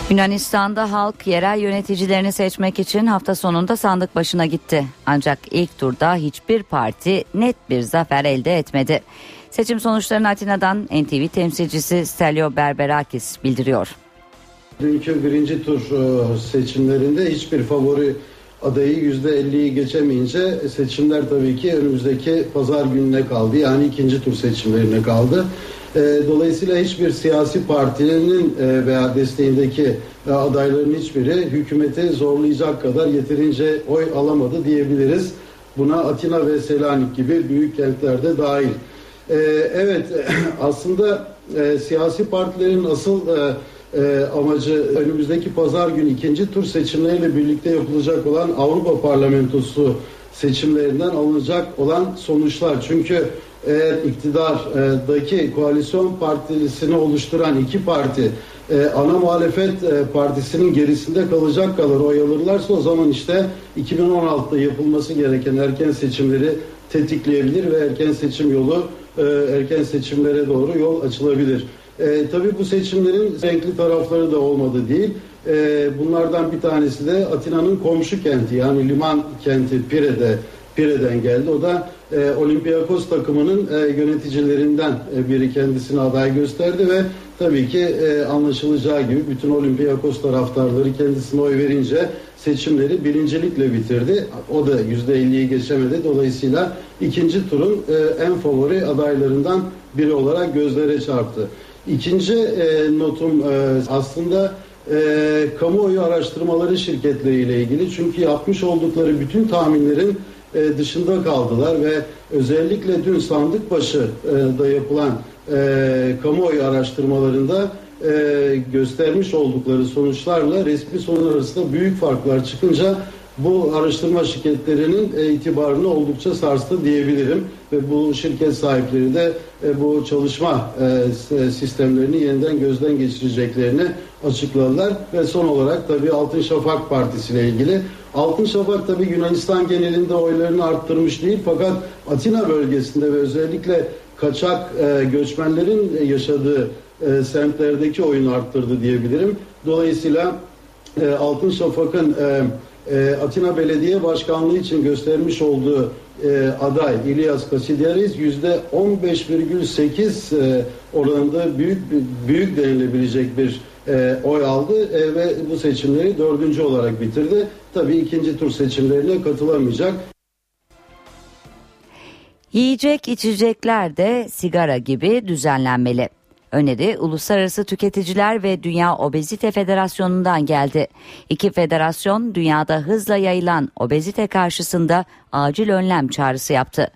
Yunanistan'da halk yerel yöneticilerini seçmek için hafta sonunda sandık başına gitti. Ancak ilk turda hiçbir parti net bir zafer elde etmedi. Seçim sonuçlarını Atina'dan NTV temsilcisi Stelio Berberakis bildiriyor. Dünkü birinci tur e, seçimlerinde hiçbir favori adayı %50'yi geçemeyince seçimler tabii ki önümüzdeki pazar gününe kaldı. Yani ikinci tur seçimlerine kaldı. E, dolayısıyla hiçbir siyasi partinin e, veya desteğindeki adayların hiçbiri hükümeti zorlayacak kadar yeterince oy alamadı diyebiliriz. Buna Atina ve Selanik gibi büyük kentlerde dahil. Evet aslında siyasi partilerin asıl e, amacı önümüzdeki pazar günü ikinci tur seçimleriyle birlikte yapılacak olan Avrupa Parlamentosu seçimlerinden alınacak olan sonuçlar. Çünkü eğer iktidardaki koalisyon partisini oluşturan iki parti e, ana muhalefet e, partisinin gerisinde kalacak kadar oy alırlarsa o zaman işte 2016'da yapılması gereken erken seçimleri tetikleyebilir ve erken seçim yolu e, erken seçimlere doğru yol açılabilir. E, tabii bu seçimlerin renkli tarafları da olmadı değil. E, bunlardan bir tanesi de Atina'nın komşu kenti yani liman kenti Pire'de Pire'den geldi. O da e, Olympiakos takımının e, yöneticilerinden e, biri kendisini aday gösterdi ve tabii ki e, anlaşılacağı gibi bütün Olympiakos taraftarları kendisine oy verince seçimleri birincilikle bitirdi. O da yüzde 50'yi geçemedi. Dolayısıyla ikinci turun e, en favori adaylarından biri olarak gözlere çarptı. İkinci e, notum e, aslında e, kamuoyu araştırmaları şirketleriyle ilgili. Çünkü yapmış oldukları bütün tahminlerin e, dışında kaldılar ve özellikle dün sandık başı e, da yapılan e, kamuoyu araştırmalarında e, göstermiş oldukları sonuçlarla resmi sonuç arasında büyük farklar çıkınca bu araştırma şirketlerinin e, itibarını oldukça sarstı diyebilirim. Ve bu şirket sahipleri de e, bu çalışma e, sistemlerini yeniden gözden geçireceklerini açıkladılar. Ve son olarak tabii Altın Şafak Partisi ilgili. Altın Şafak tabii Yunanistan genelinde oylarını arttırmış değil. Fakat Atina bölgesinde ve özellikle kaçak göçmenlerin yaşadığı semtlerdeki oyunu arttırdı diyebilirim. Dolayısıyla Altın Şafak'ın e, Atina Belediye Başkanlığı için göstermiş olduğu e, aday İlyas Kasidiaris yüzde 15,8 e, oranında büyük büyük denilebilecek bir e, oy aldı ve bu seçimleri dördüncü olarak bitirdi. Tabii ikinci tur seçimlerine katılamayacak. Yiyecek içecekler de sigara gibi düzenlenmeli. Öneri Uluslararası Tüketiciler ve Dünya Obezite Federasyonu'ndan geldi. İki federasyon dünyada hızla yayılan obezite karşısında acil önlem çağrısı yaptı.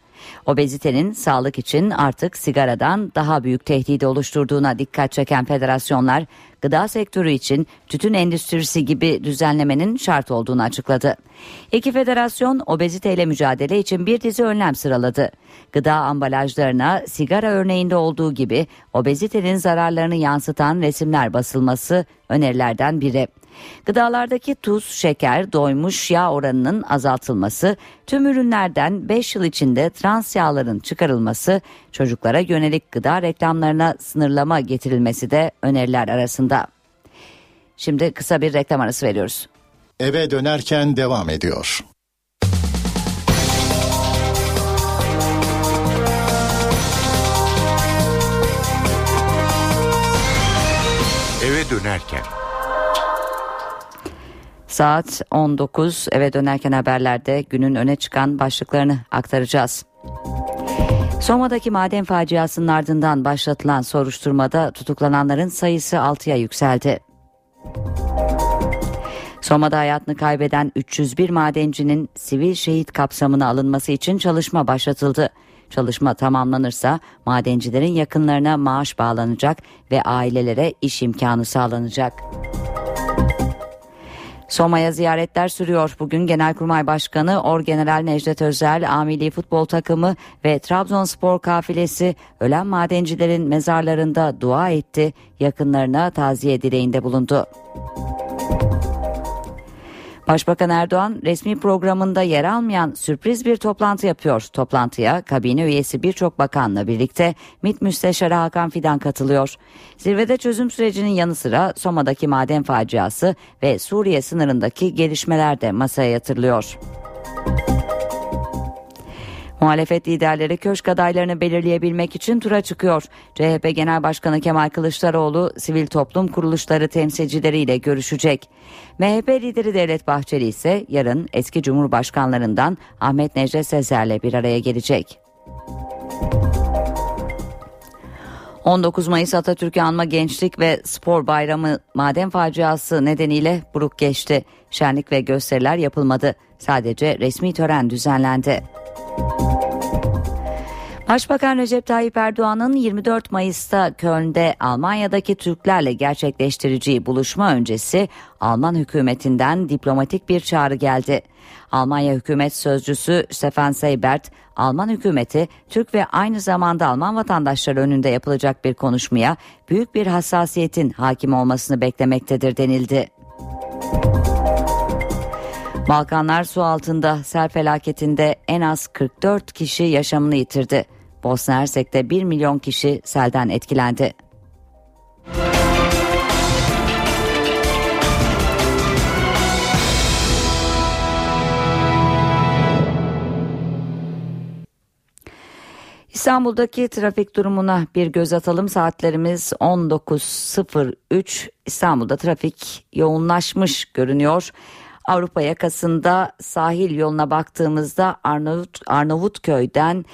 Obezitenin sağlık için artık sigaradan daha büyük tehdidi oluşturduğuna dikkat çeken federasyonlar gıda sektörü için tütün endüstrisi gibi düzenlemenin şart olduğunu açıkladı. İki federasyon obeziteyle mücadele için bir dizi önlem sıraladı. Gıda ambalajlarına sigara örneğinde olduğu gibi obezitenin zararlarını yansıtan resimler basılması önerilerden biri. Gıdalardaki tuz, şeker, doymuş yağ oranının azaltılması, tüm ürünlerden 5 yıl içinde trans yağların çıkarılması, çocuklara yönelik gıda reklamlarına sınırlama getirilmesi de öneriler arasında. Şimdi kısa bir reklam arası veriyoruz. Eve dönerken devam ediyor. Eve dönerken Saat 19 eve dönerken haberlerde günün öne çıkan başlıklarını aktaracağız. Soma'daki maden faciasının ardından başlatılan soruşturmada tutuklananların sayısı 6'ya yükseldi. Soma'da hayatını kaybeden 301 madencinin sivil şehit kapsamına alınması için çalışma başlatıldı. Çalışma tamamlanırsa madencilerin yakınlarına maaş bağlanacak ve ailelere iş imkanı sağlanacak. Soma'ya ziyaretler sürüyor. Bugün Genelkurmay Başkanı Orgeneral Necdet Özel, Amili Futbol Takımı ve Trabzonspor kafilesi ölen madencilerin mezarlarında dua etti, yakınlarına taziye dileğinde bulundu. Başbakan Erdoğan resmi programında yer almayan sürpriz bir toplantı yapıyor. Toplantıya kabine üyesi birçok bakanla birlikte MİT Müsteşarı Hakan Fidan katılıyor. Zirvede çözüm sürecinin yanı sıra Soma'daki maden faciası ve Suriye sınırındaki gelişmeler de masaya yatırılıyor. Muhalefet liderleri köşk adaylarını belirleyebilmek için tura çıkıyor. CHP Genel Başkanı Kemal Kılıçdaroğlu sivil toplum kuruluşları temsilcileriyle görüşecek. MHP lideri Devlet Bahçeli ise yarın eski Cumhurbaşkanlarından Ahmet Necdet Sezer'le bir araya gelecek. 19 Mayıs Atatürk'ü anma Gençlik ve Spor Bayramı maden faciası nedeniyle buruk geçti. Şenlik ve gösteriler yapılmadı. Sadece resmi tören düzenlendi. Başbakan Recep Tayyip Erdoğan'ın 24 Mayıs'ta Köln'de Almanya'daki Türklerle gerçekleştireceği buluşma öncesi Alman hükümetinden diplomatik bir çağrı geldi. Almanya hükümet sözcüsü Stefan Seybert, Alman hükümeti Türk ve aynı zamanda Alman vatandaşları önünde yapılacak bir konuşmaya büyük bir hassasiyetin hakim olmasını beklemektedir denildi. Balkanlar su altında sel felaketinde en az 44 kişi yaşamını yitirdi. Bosna Hersek'te 1 milyon kişi selden etkilendi. İstanbul'daki trafik durumuna bir göz atalım. Saatlerimiz 19.03. İstanbul'da trafik yoğunlaşmış görünüyor. Avrupa yakasında sahil yoluna baktığımızda Arnavut Arnavutköy'den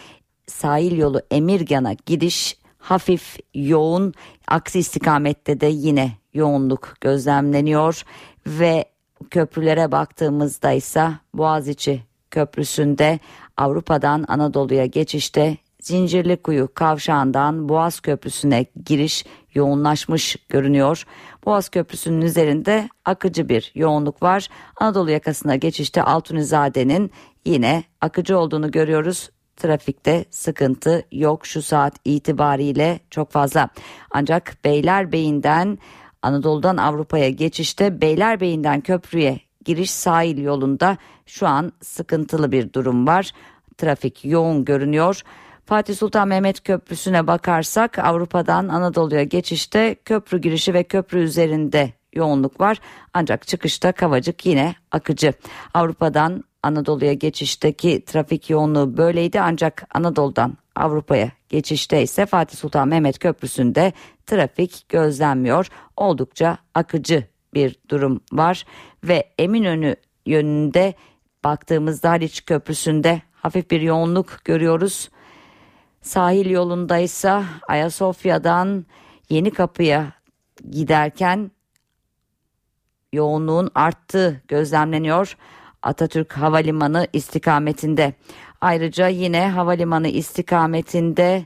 sahil yolu Emirgan'a gidiş hafif yoğun. Aksi istikamette de yine yoğunluk gözlemleniyor ve köprülere baktığımızda ise Boğaziçi Köprüsü'nde Avrupa'dan Anadolu'ya geçişte Zincirlikuyu kavşağından Boğaz Köprüsü'ne giriş yoğunlaşmış görünüyor. Boğaz Köprüsü'nün üzerinde akıcı bir yoğunluk var. Anadolu yakasına geçişte Altunizade'nin yine akıcı olduğunu görüyoruz. Trafikte sıkıntı yok şu saat itibariyle çok fazla. Ancak Beylerbeyi'nden Anadolu'dan Avrupa'ya geçişte Beylerbeyi'nden köprüye giriş sahil yolunda şu an sıkıntılı bir durum var. Trafik yoğun görünüyor. Fatih Sultan Mehmet Köprüsü'ne bakarsak Avrupa'dan Anadolu'ya geçişte köprü girişi ve köprü üzerinde yoğunluk var. Ancak çıkışta Kavacık yine akıcı. Avrupa'dan Anadolu'ya geçişteki trafik yoğunluğu böyleydi ancak Anadolu'dan Avrupa'ya geçişte ise Fatih Sultan Mehmet Köprüsü'nde trafik gözlenmiyor. Oldukça akıcı bir durum var ve Eminönü yönünde baktığımızda Haliç Köprüsü'nde hafif bir yoğunluk görüyoruz. Sahil yolundaysa Ayasofya'dan Yeni Kapı'ya giderken yoğunluğun arttığı gözlemleniyor. Atatürk Havalimanı istikametinde. Ayrıca yine havalimanı istikametinde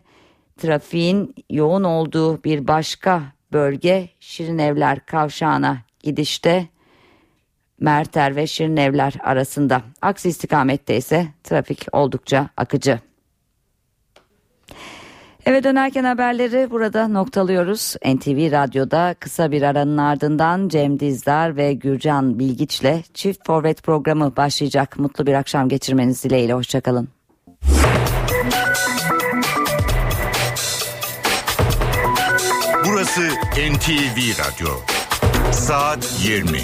trafiğin yoğun olduğu bir başka bölge Şirinevler kavşağına gidişte Merter ve Şirinevler arasında. Aksi istikamette ise trafik oldukça akıcı. Eve dönerken haberleri burada noktalıyoruz. NTV Radyo'da kısa bir aranın ardından Cem Dizdar ve Gürcan Bilgiç'le Çift Forvet programı başlayacak. Mutlu bir akşam geçirmeniz dileğiyle. Hoşçakalın. Burası NTV Radyo. Saat 20.